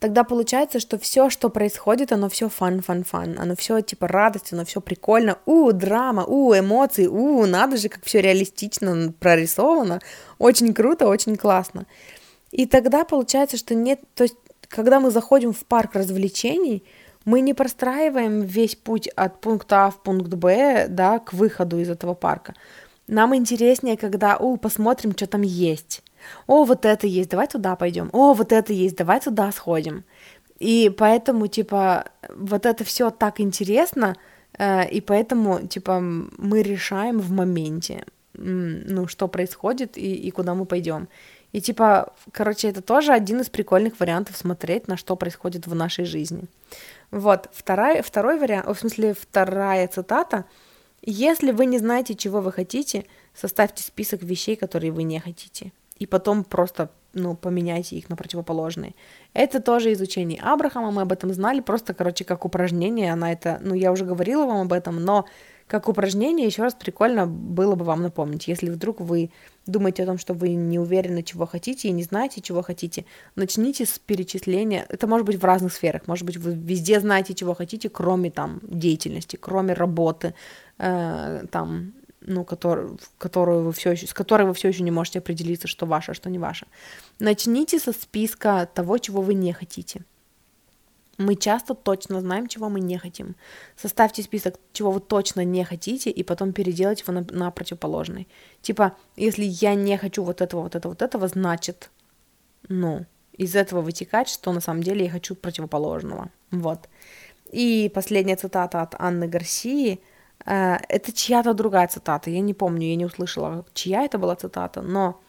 Тогда получается, что все, что происходит, оно все фан, фан, фан, оно все типа радость, оно все прикольно, у, драма, у, эмоции, у, надо же, как все реалистично прорисовано, очень круто, очень классно. И тогда получается, что нет, то есть, когда мы заходим в парк развлечений, мы не простраиваем весь путь от пункта А в пункт Б, да, к выходу из этого парка. Нам интереснее, когда, у, посмотрим, что там есть. О, вот это есть, давай туда пойдем. О, вот это есть, давай туда сходим. И поэтому, типа, вот это все так интересно, э, и поэтому, типа, мы решаем в моменте, ну, что происходит и, и куда мы пойдем. И типа, короче, это тоже один из прикольных вариантов смотреть, на что происходит в нашей жизни. Вот, вторая, второй вариант, в смысле, вторая цитата. Если вы не знаете, чего вы хотите, составьте список вещей, которые вы не хотите. И потом просто ну, поменяйте их на противоположные. Это тоже изучение Абрахама, мы об этом знали, просто, короче, как упражнение, она это, ну, я уже говорила вам об этом, но как упражнение еще раз прикольно было бы вам напомнить, если вдруг вы думаете о том, что вы не уверены, чего хотите, и не знаете, чего хотите, начните с перечисления. Это может быть в разных сферах. Может быть, вы везде знаете, чего хотите, кроме там деятельности, кроме работы, э, там, ну, который, которую вы все еще, с которой вы все еще не можете определиться, что ваше, а что не ваше. Начните со списка того, чего вы не хотите. Мы часто точно знаем, чего мы не хотим. Составьте список, чего вы точно не хотите, и потом переделайте его на, на противоположный. Типа, если я не хочу вот этого, вот этого, вот этого, значит, ну, из этого вытекать, что на самом деле я хочу противоположного. Вот. И последняя цитата от Анны Гарсии. Э, это чья-то другая цитата. Я не помню, я не услышала, чья это была цитата, но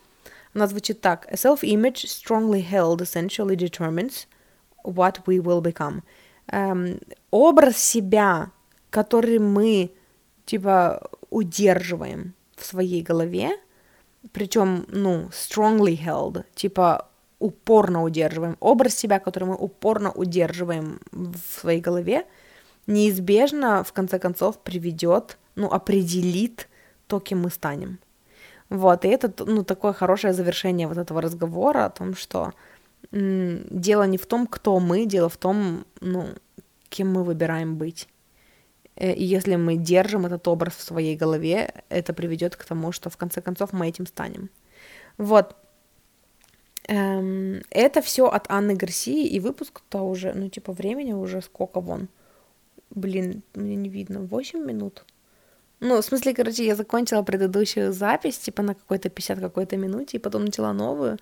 она звучит так. A self-image strongly held essentially determines what we will become. Эм, образ себя, который мы, типа, удерживаем в своей голове, причем, ну, strongly held, типа, упорно удерживаем. Образ себя, который мы упорно удерживаем в своей голове, неизбежно, в конце концов, приведет, ну, определит то, кем мы станем. Вот, и это, ну, такое хорошее завершение вот этого разговора о том, что дело не в том, кто мы, дело в том, ну, кем мы выбираем быть. Э, и если мы держим этот образ в своей голове, это приведет к тому, что в конце концов мы этим станем. Вот. Эм, это все от Анны Гарсии, и выпуск-то уже, ну, типа, времени уже сколько вон. Блин, мне не видно, 8 минут. Ну, в смысле, короче, я закончила предыдущую запись, типа, на какой-то 50 какой-то минуте, и потом начала новую,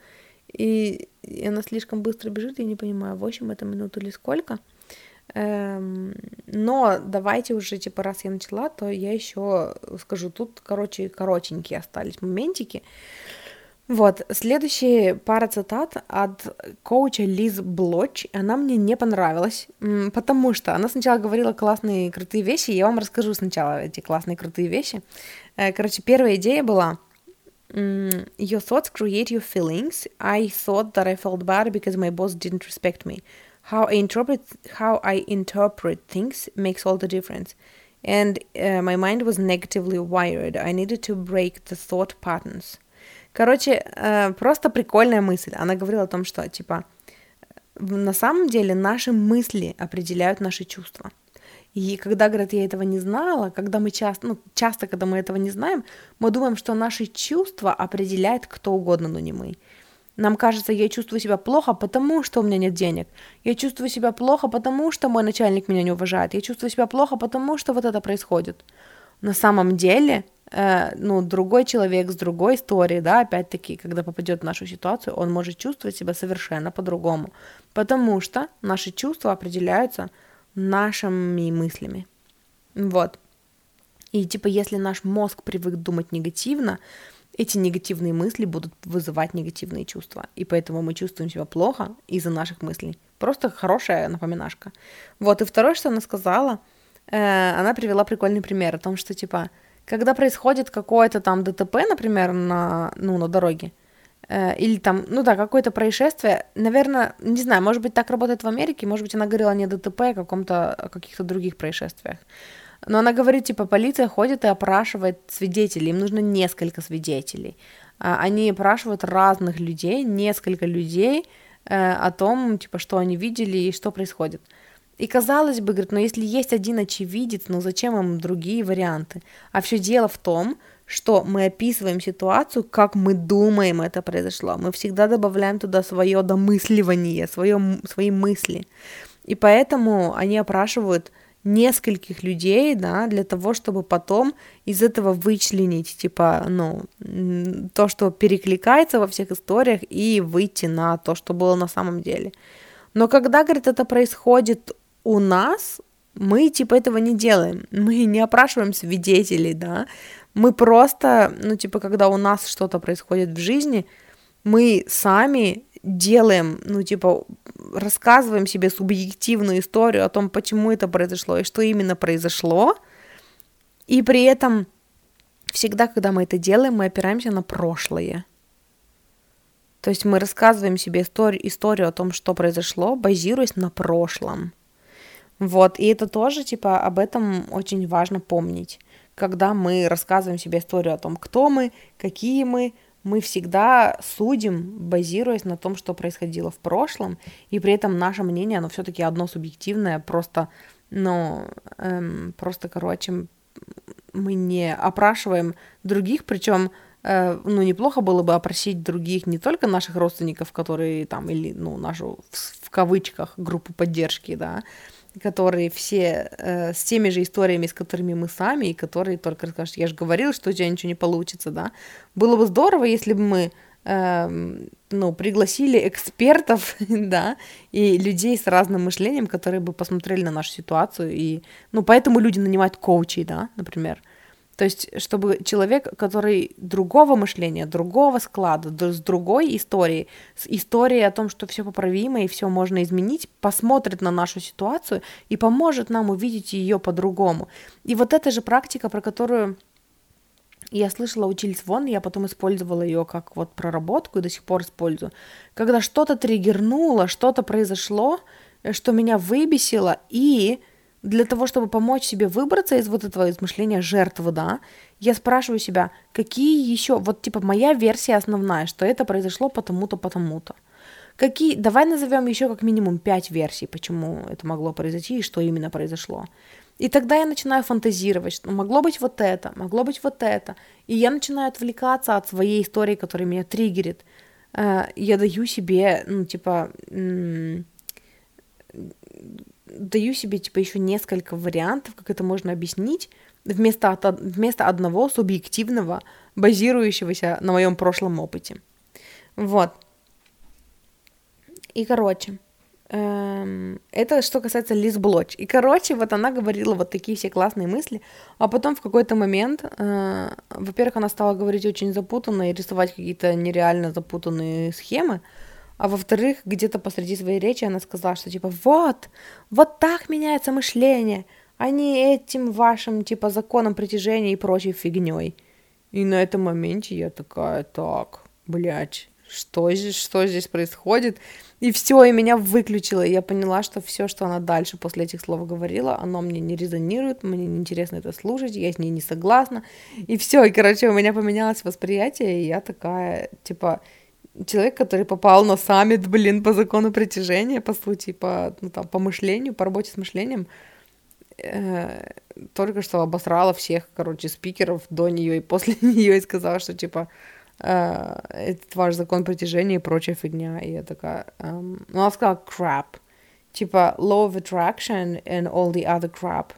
и, и она слишком быстро бежит, я не понимаю, 8 это минут или сколько. Эм, но давайте уже, типа, раз я начала, то я еще скажу, тут, короче, коротенькие остались моментики. Вот, следующая пара цитат от коуча Лиз Блоч, она мне не понравилась, потому что она сначала говорила классные крутые вещи, я вам расскажу сначала эти классные крутые вещи. Э, короче, первая идея была, your thoughts create your feelings. I thought that I felt bad because my boss didn't respect me. How I interpret how I interpret things makes all the difference. And uh, my mind was negatively wired. I needed to break the thought patterns. Короче, э, просто прикольная мысль. Она говорила о том, что, типа, на самом деле наши мысли определяют наши чувства. И когда, говорят, я этого не знала, когда мы часто, ну, часто, когда мы этого не знаем, мы думаем, что наши чувства определяет кто угодно, но не мы. Нам кажется, я чувствую себя плохо, потому что у меня нет денег. Я чувствую себя плохо, потому что мой начальник меня не уважает. Я чувствую себя плохо, потому что вот это происходит. На самом деле, ну, другой человек с другой историей, да, опять-таки, когда попадет в нашу ситуацию, он может чувствовать себя совершенно по-другому. Потому что наши чувства определяются нашими мыслями. Вот. И типа, если наш мозг привык думать негативно, эти негативные мысли будут вызывать негативные чувства. И поэтому мы чувствуем себя плохо из-за наших мыслей. Просто хорошая напоминашка. Вот, и второе, что она сказала, э, она привела прикольный пример о том, что, типа, когда происходит какое-то там ДТП, например, на, ну, на дороге, Э, или там, ну да, какое-то происшествие, наверное, не знаю, может быть, так работает в Америке, может быть, она говорила не ДТП, а каком-то, о каких-то других происшествиях. Но она говорит, типа, полиция ходит и опрашивает свидетелей, им нужно несколько свидетелей. А, они опрашивают разных людей, несколько людей э, о том, типа, что они видели и что происходит. И казалось бы, говорит, ну если есть один очевидец, ну зачем им другие варианты? А все дело в том, что мы описываем ситуацию, как мы думаем это произошло. Мы всегда добавляем туда свое домысливание, свое, свои мысли. И поэтому они опрашивают нескольких людей, да, для того, чтобы потом из этого вычленить, типа, ну, то, что перекликается во всех историях, и выйти на то, что было на самом деле. Но когда, говорит, это происходит у нас, мы, типа, этого не делаем. Мы не опрашиваем свидетелей, да, мы просто, ну, типа, когда у нас что-то происходит в жизни, мы сами делаем, ну, типа, рассказываем себе субъективную историю о том, почему это произошло и что именно произошло, и при этом всегда, когда мы это делаем, мы опираемся на прошлое. То есть мы рассказываем себе историю, историю о том, что произошло, базируясь на прошлом. Вот, и это тоже, типа, об этом очень важно помнить. Когда мы рассказываем себе историю о том, кто мы, какие мы, мы всегда судим, базируясь на том, что происходило в прошлом, и при этом наше мнение, оно все-таки одно субъективное, просто, ну, эм, просто, короче, мы не опрашиваем других, причем э, ну, неплохо было бы опросить других, не только наших родственников, которые там, или, ну, нашу, в, в кавычках, группу поддержки, да, которые все э, с теми же историями, с которыми мы сами, и которые только расскажут, я же говорил, что у тебя ничего не получится, да. Было бы здорово, если бы мы э, ну, пригласили экспертов, <laughs> да, и людей с разным мышлением, которые бы посмотрели на нашу ситуацию, и, ну, поэтому люди нанимают коучей, да, например, то есть, чтобы человек, который другого мышления, другого склада, с другой историей, с историей о том, что все поправимо и все можно изменить, посмотрит на нашу ситуацию и поможет нам увидеть ее по-другому. И вот эта же практика, про которую я слышала у Чильс Вон, я потом использовала ее как вот проработку и до сих пор использую. Когда что-то триггернуло, что-то произошло, э, что меня выбесило, и для того, чтобы помочь себе выбраться из вот этого измышления жертвы, да, я спрашиваю себя, какие еще, вот типа моя версия основная, что это произошло потому-то, потому-то. Какие, давай назовем еще как минимум пять версий, почему это могло произойти и что именно произошло. И тогда я начинаю фантазировать, что могло быть вот это, могло быть вот это. И я начинаю отвлекаться от своей истории, которая меня триггерит. Э, я даю себе, ну, типа, даю себе типа еще несколько вариантов, как это можно объяснить, вместо, от, вместо одного субъективного, базирующегося на моем прошлом опыте. Вот. И, короче, эм, это что касается Лиз Блоч. И, короче, вот она говорила вот такие все классные мысли, а потом в какой-то момент, э, во-первых, она стала говорить очень запутанно и рисовать какие-то нереально запутанные схемы, а во-вторых, где-то посреди своей речи она сказала, что типа вот, вот так меняется мышление, а не этим вашим типа законом притяжения и прочей фигней. И на этом моменте я такая, так, блядь, что здесь, что здесь происходит? И все, и меня выключило. И я поняла, что все, что она дальше после этих слов говорила, оно мне не резонирует, мне неинтересно это слушать, я с ней не согласна. И все, и, короче, у меня поменялось восприятие, и я такая, типа, человек, который попал на саммит, блин, по закону притяжения, по сути, по, ну, там, по мышлению, по работе с мышлением, э, только что обосрала всех, короче, спикеров до нее и после <laughs> нее и сказала, что, типа, э, этот ваш закон притяжения и прочая фигня. И я такая, эм, ну, она сказала crap. Типа, law of attraction and all the other crap.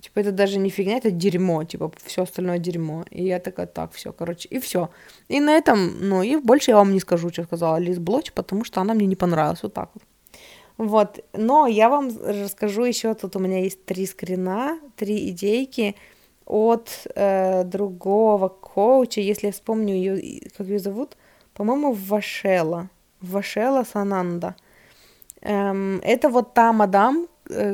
Типа, это даже не фигня, это дерьмо, типа, все остальное дерьмо. И я такая, так, все, короче, и все. И на этом, ну, и больше я вам не скажу, что сказала Лиз Блоч, потому что она мне не понравилась, вот так вот. Вот, но я вам расскажу еще, тут у меня есть три скрина, три идейки от э, другого коуча, если я вспомню ее, как ее зовут, по-моему, Вашела, Вашела Сананда. Эм, это вот та мадам,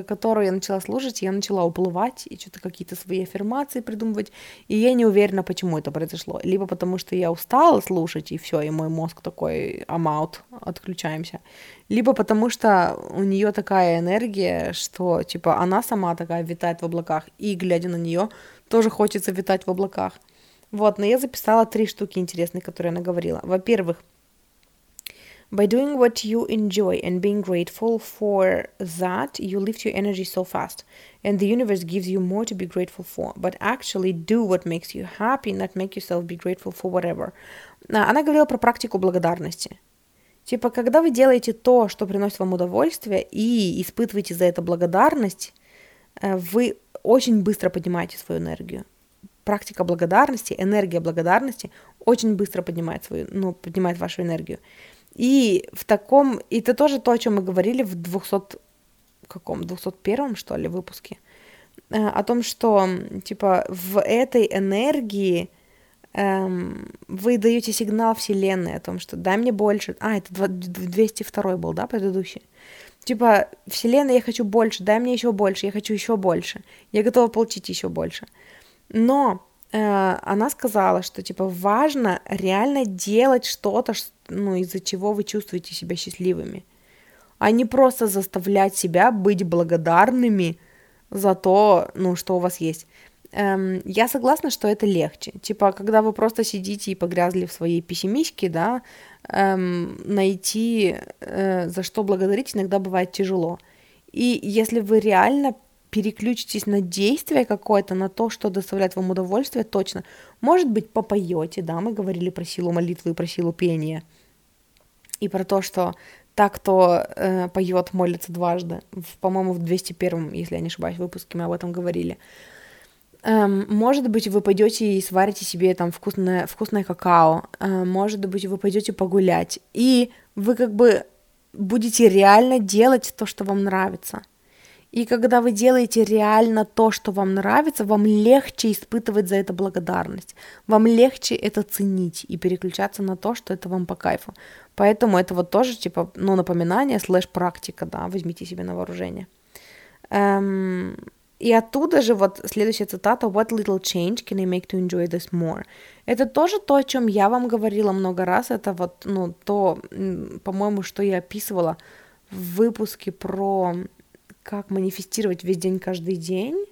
которую я начала слушать, я начала уплывать и что-то какие-то свои аффирмации придумывать, и я не уверена, почему это произошло. Либо потому, что я устала слушать, и все, и мой мозг такой, I'm out, отключаемся. Либо потому, что у нее такая энергия, что, типа, она сама такая витает в облаках, и, глядя на нее, тоже хочется витать в облаках. Вот, но я записала три штуки интересные, которые она говорила. Во-первых, By doing what you enjoy and being grateful for that, you lift your energy so fast, and the universe gives you more to be grateful for. But actually do what makes you happy, not make yourself be grateful for whatever. Она говорила про практику благодарности. Типа, когда вы делаете то, что приносит вам удовольствие, и испытываете за это благодарность, вы очень быстро поднимаете свою энергию. Практика благодарности, энергия благодарности очень быстро поднимает свою, ну, поднимает вашу энергию. И в таком, и это тоже то, о чем мы говорили в 200, каком, 201 что ли, выпуске, э, о том, что, типа, в этой энергии эм, вы даете сигнал Вселенной о том, что дай мне больше. А, это 202 был, да, предыдущий? Типа, Вселенная, я хочу больше, дай мне еще больше, я хочу еще больше, я готова получить еще больше. Но она сказала, что типа важно реально делать что-то, ну, из-за чего вы чувствуете себя счастливыми, а не просто заставлять себя быть благодарными за то, ну, что у вас есть. Эм, я согласна, что это легче. Типа, когда вы просто сидите и погрязли в своей пессимистике, да, эм, найти, э, за что благодарить, иногда бывает тяжело. И если вы реально переключитесь на действие какое-то, на то, что доставляет вам удовольствие, точно. Может быть, попоете, да, мы говорили про силу молитвы и про силу пения. И про то, что так, кто э, поет, молится дважды. По-моему, в 201, если я не ошибаюсь, выпуске мы об этом говорили. Эм, может быть, вы пойдете и сварите себе там вкусное, вкусное какао. Э, может быть, вы пойдете погулять. И вы как бы будете реально делать то, что вам нравится – и когда вы делаете реально то, что вам нравится, вам легче испытывать за это благодарность. Вам легче это ценить и переключаться на то, что это вам по кайфу. Поэтому это вот тоже типа, ну, напоминание слэш практика, да, возьмите себе на вооружение. Эм, и оттуда же вот следующая цитата «What little change can I make to enjoy this more?» Это тоже то, о чем я вам говорила много раз, это вот, ну, то, по-моему, что я описывала в выпуске про как манифестировать весь день каждый день.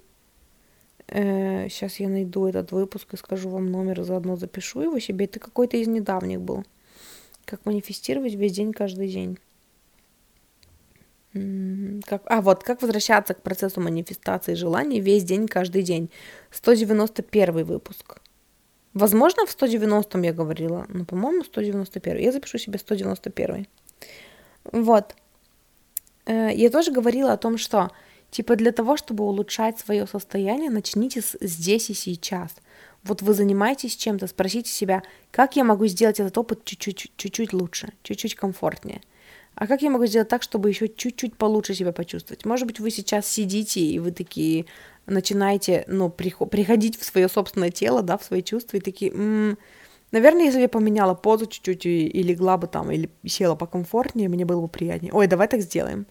Э, сейчас я найду этот выпуск и скажу вам номер, заодно запишу его себе. Это какой-то из недавних был. Как манифестировать весь день каждый день. Как, а, вот, как возвращаться к процессу манифестации желаний весь день, каждый день. 191 выпуск. Возможно, в 190 я говорила, но, по-моему, 191. Я запишу себе 191. Вот. Э, я тоже говорила о том, что типа для того, чтобы улучшать свое состояние, начните с здесь и сейчас. Вот вы занимаетесь чем-то, спросите себя, как я могу сделать этот опыт чуть-чуть, лучше, чуть-чуть комфортнее. А как я могу сделать так, чтобы еще чуть-чуть получше себя почувствовать? Может быть, вы сейчас сидите и вы такие начинаете, ну, приходить в свое собственное тело, да, в свои чувства и такие, м-м, Наверное, если бы я поменяла позу чуть-чуть и, и легла бы там, или села покомфортнее, мне было бы приятнее. Ой, давай так сделаем.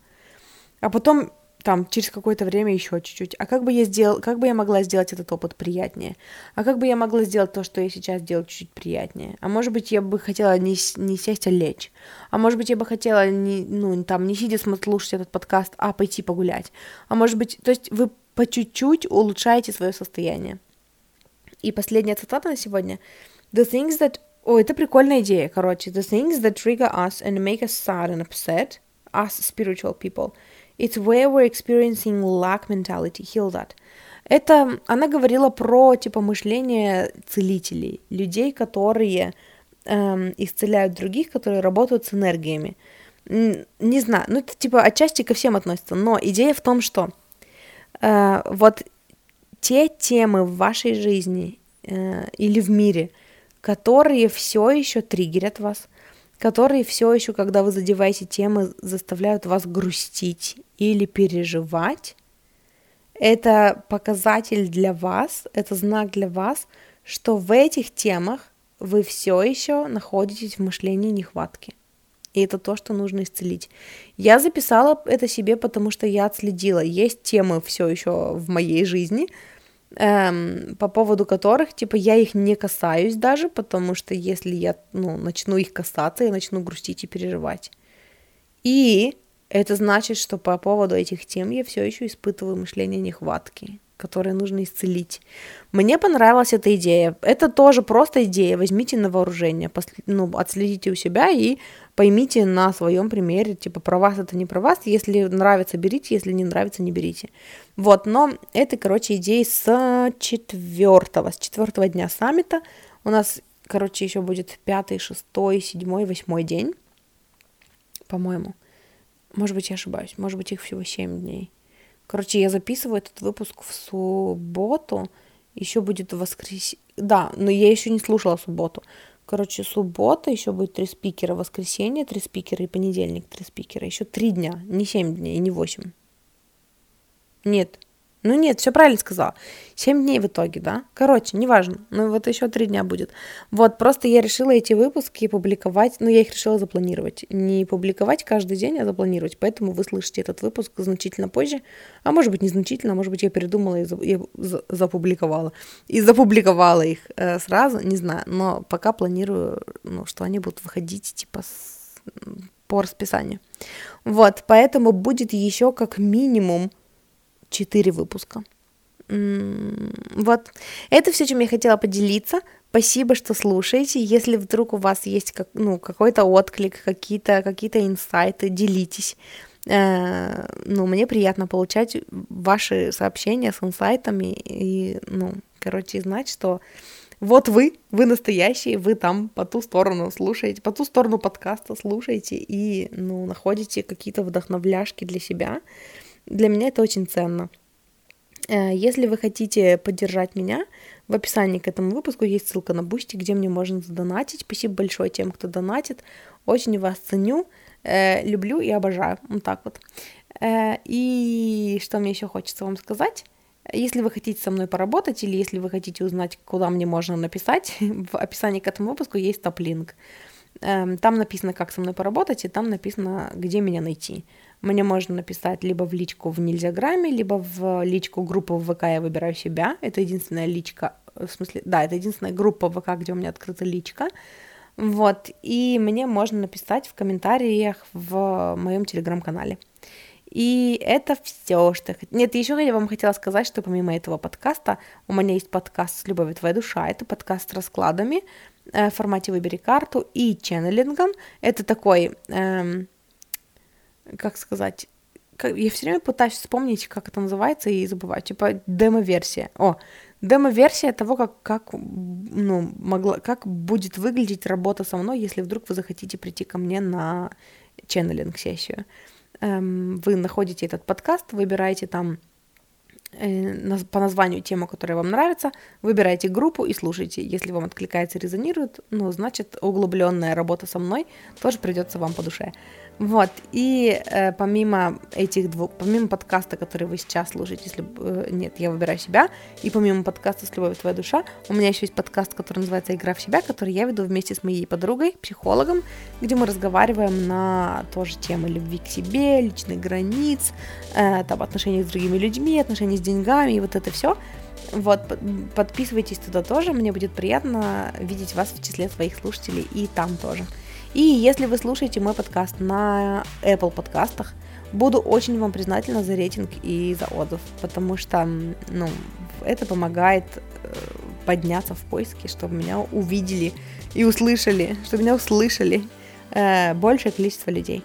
А потом там через какое-то время еще чуть-чуть. А как бы я сделал, как бы я могла сделать этот опыт приятнее? А как бы я могла сделать то, что я сейчас делаю, чуть-чуть приятнее? А может быть, я бы хотела не, не сесть, а лечь? А может быть, я бы хотела не, ну, там, не сидя слушать этот подкаст, а пойти погулять? А может быть, то есть вы по чуть-чуть улучшаете свое состояние. И последняя цитата на сегодня — The things that... О, это прикольная идея, короче. The things that trigger us and make us sad and upset, us spiritual people, it's where we're experiencing lack mentality. Heal that. Это она говорила про типа мышление целителей, людей, которые эм, исцеляют других, которые работают с энергиями. Не знаю, ну это типа отчасти ко всем относится, но идея в том, что э, вот те темы в вашей жизни э, или в мире, которые все еще триггерят вас, которые все еще, когда вы задеваете темы, заставляют вас грустить или переживать. Это показатель для вас, это знак для вас, что в этих темах вы все еще находитесь в мышлении нехватки. И это то, что нужно исцелить. Я записала это себе, потому что я отследила. Есть темы все еще в моей жизни, эм, по поводу которых, типа, я их не касаюсь даже, потому что если я, ну, начну их касаться, я начну грустить и переживать. И это значит, что по поводу этих тем я все еще испытываю мышление нехватки, которые нужно исцелить. Мне понравилась эта идея. Это тоже просто идея. Возьмите на вооружение, ну, отследите у себя и поймите на своем примере, типа, про вас это не про вас. Если нравится, берите, если не нравится, не берите. Вот, но это, короче, идеи с четвертого, с четвертого дня саммита. У нас, короче, еще будет пятый, шестой, седьмой, восьмой день, по-моему. Может быть, я ошибаюсь. Может быть, их всего семь дней. Короче, я записываю этот выпуск в субботу. Еще будет воскресенье. Да, но я еще не слушала субботу. Короче, суббота, еще будет три спикера, воскресенье, три спикера и понедельник, три спикера. Еще три дня, не семь дней, не восемь. Нет, ну нет, все правильно сказала. Семь дней в итоге, да? Короче, неважно. Ну вот еще три дня будет. Вот, просто я решила эти выпуски публиковать, ну я их решила запланировать. Не публиковать каждый день, а запланировать. Поэтому вы слышите этот выпуск значительно позже. А может быть, незначительно, а может быть, я передумала и, и за, запубликовала. И запубликовала их э, сразу, не знаю. Но пока планирую, ну, что они будут выходить типа с, по расписанию. Вот, поэтому будет еще как минимум 4 выпуска. Вот. Это все, чем я хотела поделиться. Спасибо, что слушаете. Если вдруг у вас есть как, ну, какой-то отклик, какие-то какие инсайты, делитесь. Э, ну, мне приятно получать ваши сообщения с инсайтами и, ну, короче, знать, что вот вы, вы настоящие, вы там по ту сторону слушаете, по ту сторону подкаста слушаете и, ну, находите какие-то вдохновляшки для себя. Для меня это очень ценно. Э, если вы хотите поддержать меня, в описании к этому выпуску есть ссылка на Бусти, где мне можно задонатить. Спасибо большое тем, кто донатит. Очень вас ценю, э, люблю и обожаю. Вот так вот. Э, и что мне еще хочется вам сказать? Если вы хотите со мной поработать или если вы хотите узнать, куда мне можно написать, <laughs> в описании к этому выпуску есть Taplink. Эм, там написано, как со мной поработать, и там написано, где меня найти. Мне можно написать либо в личку в Нельзяграме, либо в личку группы в ВК «Я выбираю себя». Это единственная личка, в смысле, да, это единственная группа ВК, где у меня открыта личка. Вот, и мне можно написать в комментариях в моем телеграм-канале. И это все, что... Нет, еще я вам хотела сказать, что помимо этого подкаста, у меня есть подкаст с любовью твоя душа». Это подкаст с раскладами э, в формате «Выбери карту» и ченнелингом. Это такой... Эм, как сказать, я все время пытаюсь вспомнить, как это называется, и забываю. Типа демо-версия. О, демо-версия того, как, как, ну, могла, как будет выглядеть работа со мной, если вдруг вы захотите прийти ко мне на ченнелинг-сессию. Эм, вы находите этот подкаст, выбираете там э, по названию тему, которая вам нравится, выбираете группу и слушайте. Если вам откликается резонирует, ну, значит, углубленная работа со мной тоже придется вам по душе. Вот, и э, помимо этих двух, помимо подкаста, который вы сейчас слушаете, если э, нет, я выбираю себя, и помимо подкаста «С любовью твоя душа», у меня еще есть подкаст, который называется «Игра в себя», который я веду вместе с моей подругой, психологом, где мы разговариваем на тоже темы любви к себе, личных границ, э, там, отношений с другими людьми, отношений с деньгами и вот это все. Вот, подписывайтесь туда тоже, мне будет приятно видеть вас в числе своих слушателей и там тоже. И если вы слушаете мой подкаст на Apple подкастах, буду очень вам признательна за рейтинг и за отзыв, потому что ну, это помогает э, подняться в поиске, чтобы меня увидели и услышали, чтобы меня услышали э, большее количество людей.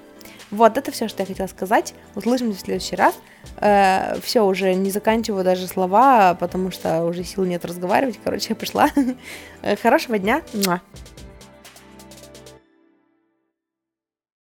Вот, это все, что я хотела сказать. Услышимся в следующий раз. Э, все, уже не заканчиваю даже слова, потому что уже сил нет разговаривать. Короче, я пошла. Э, <laughs> хорошего дня.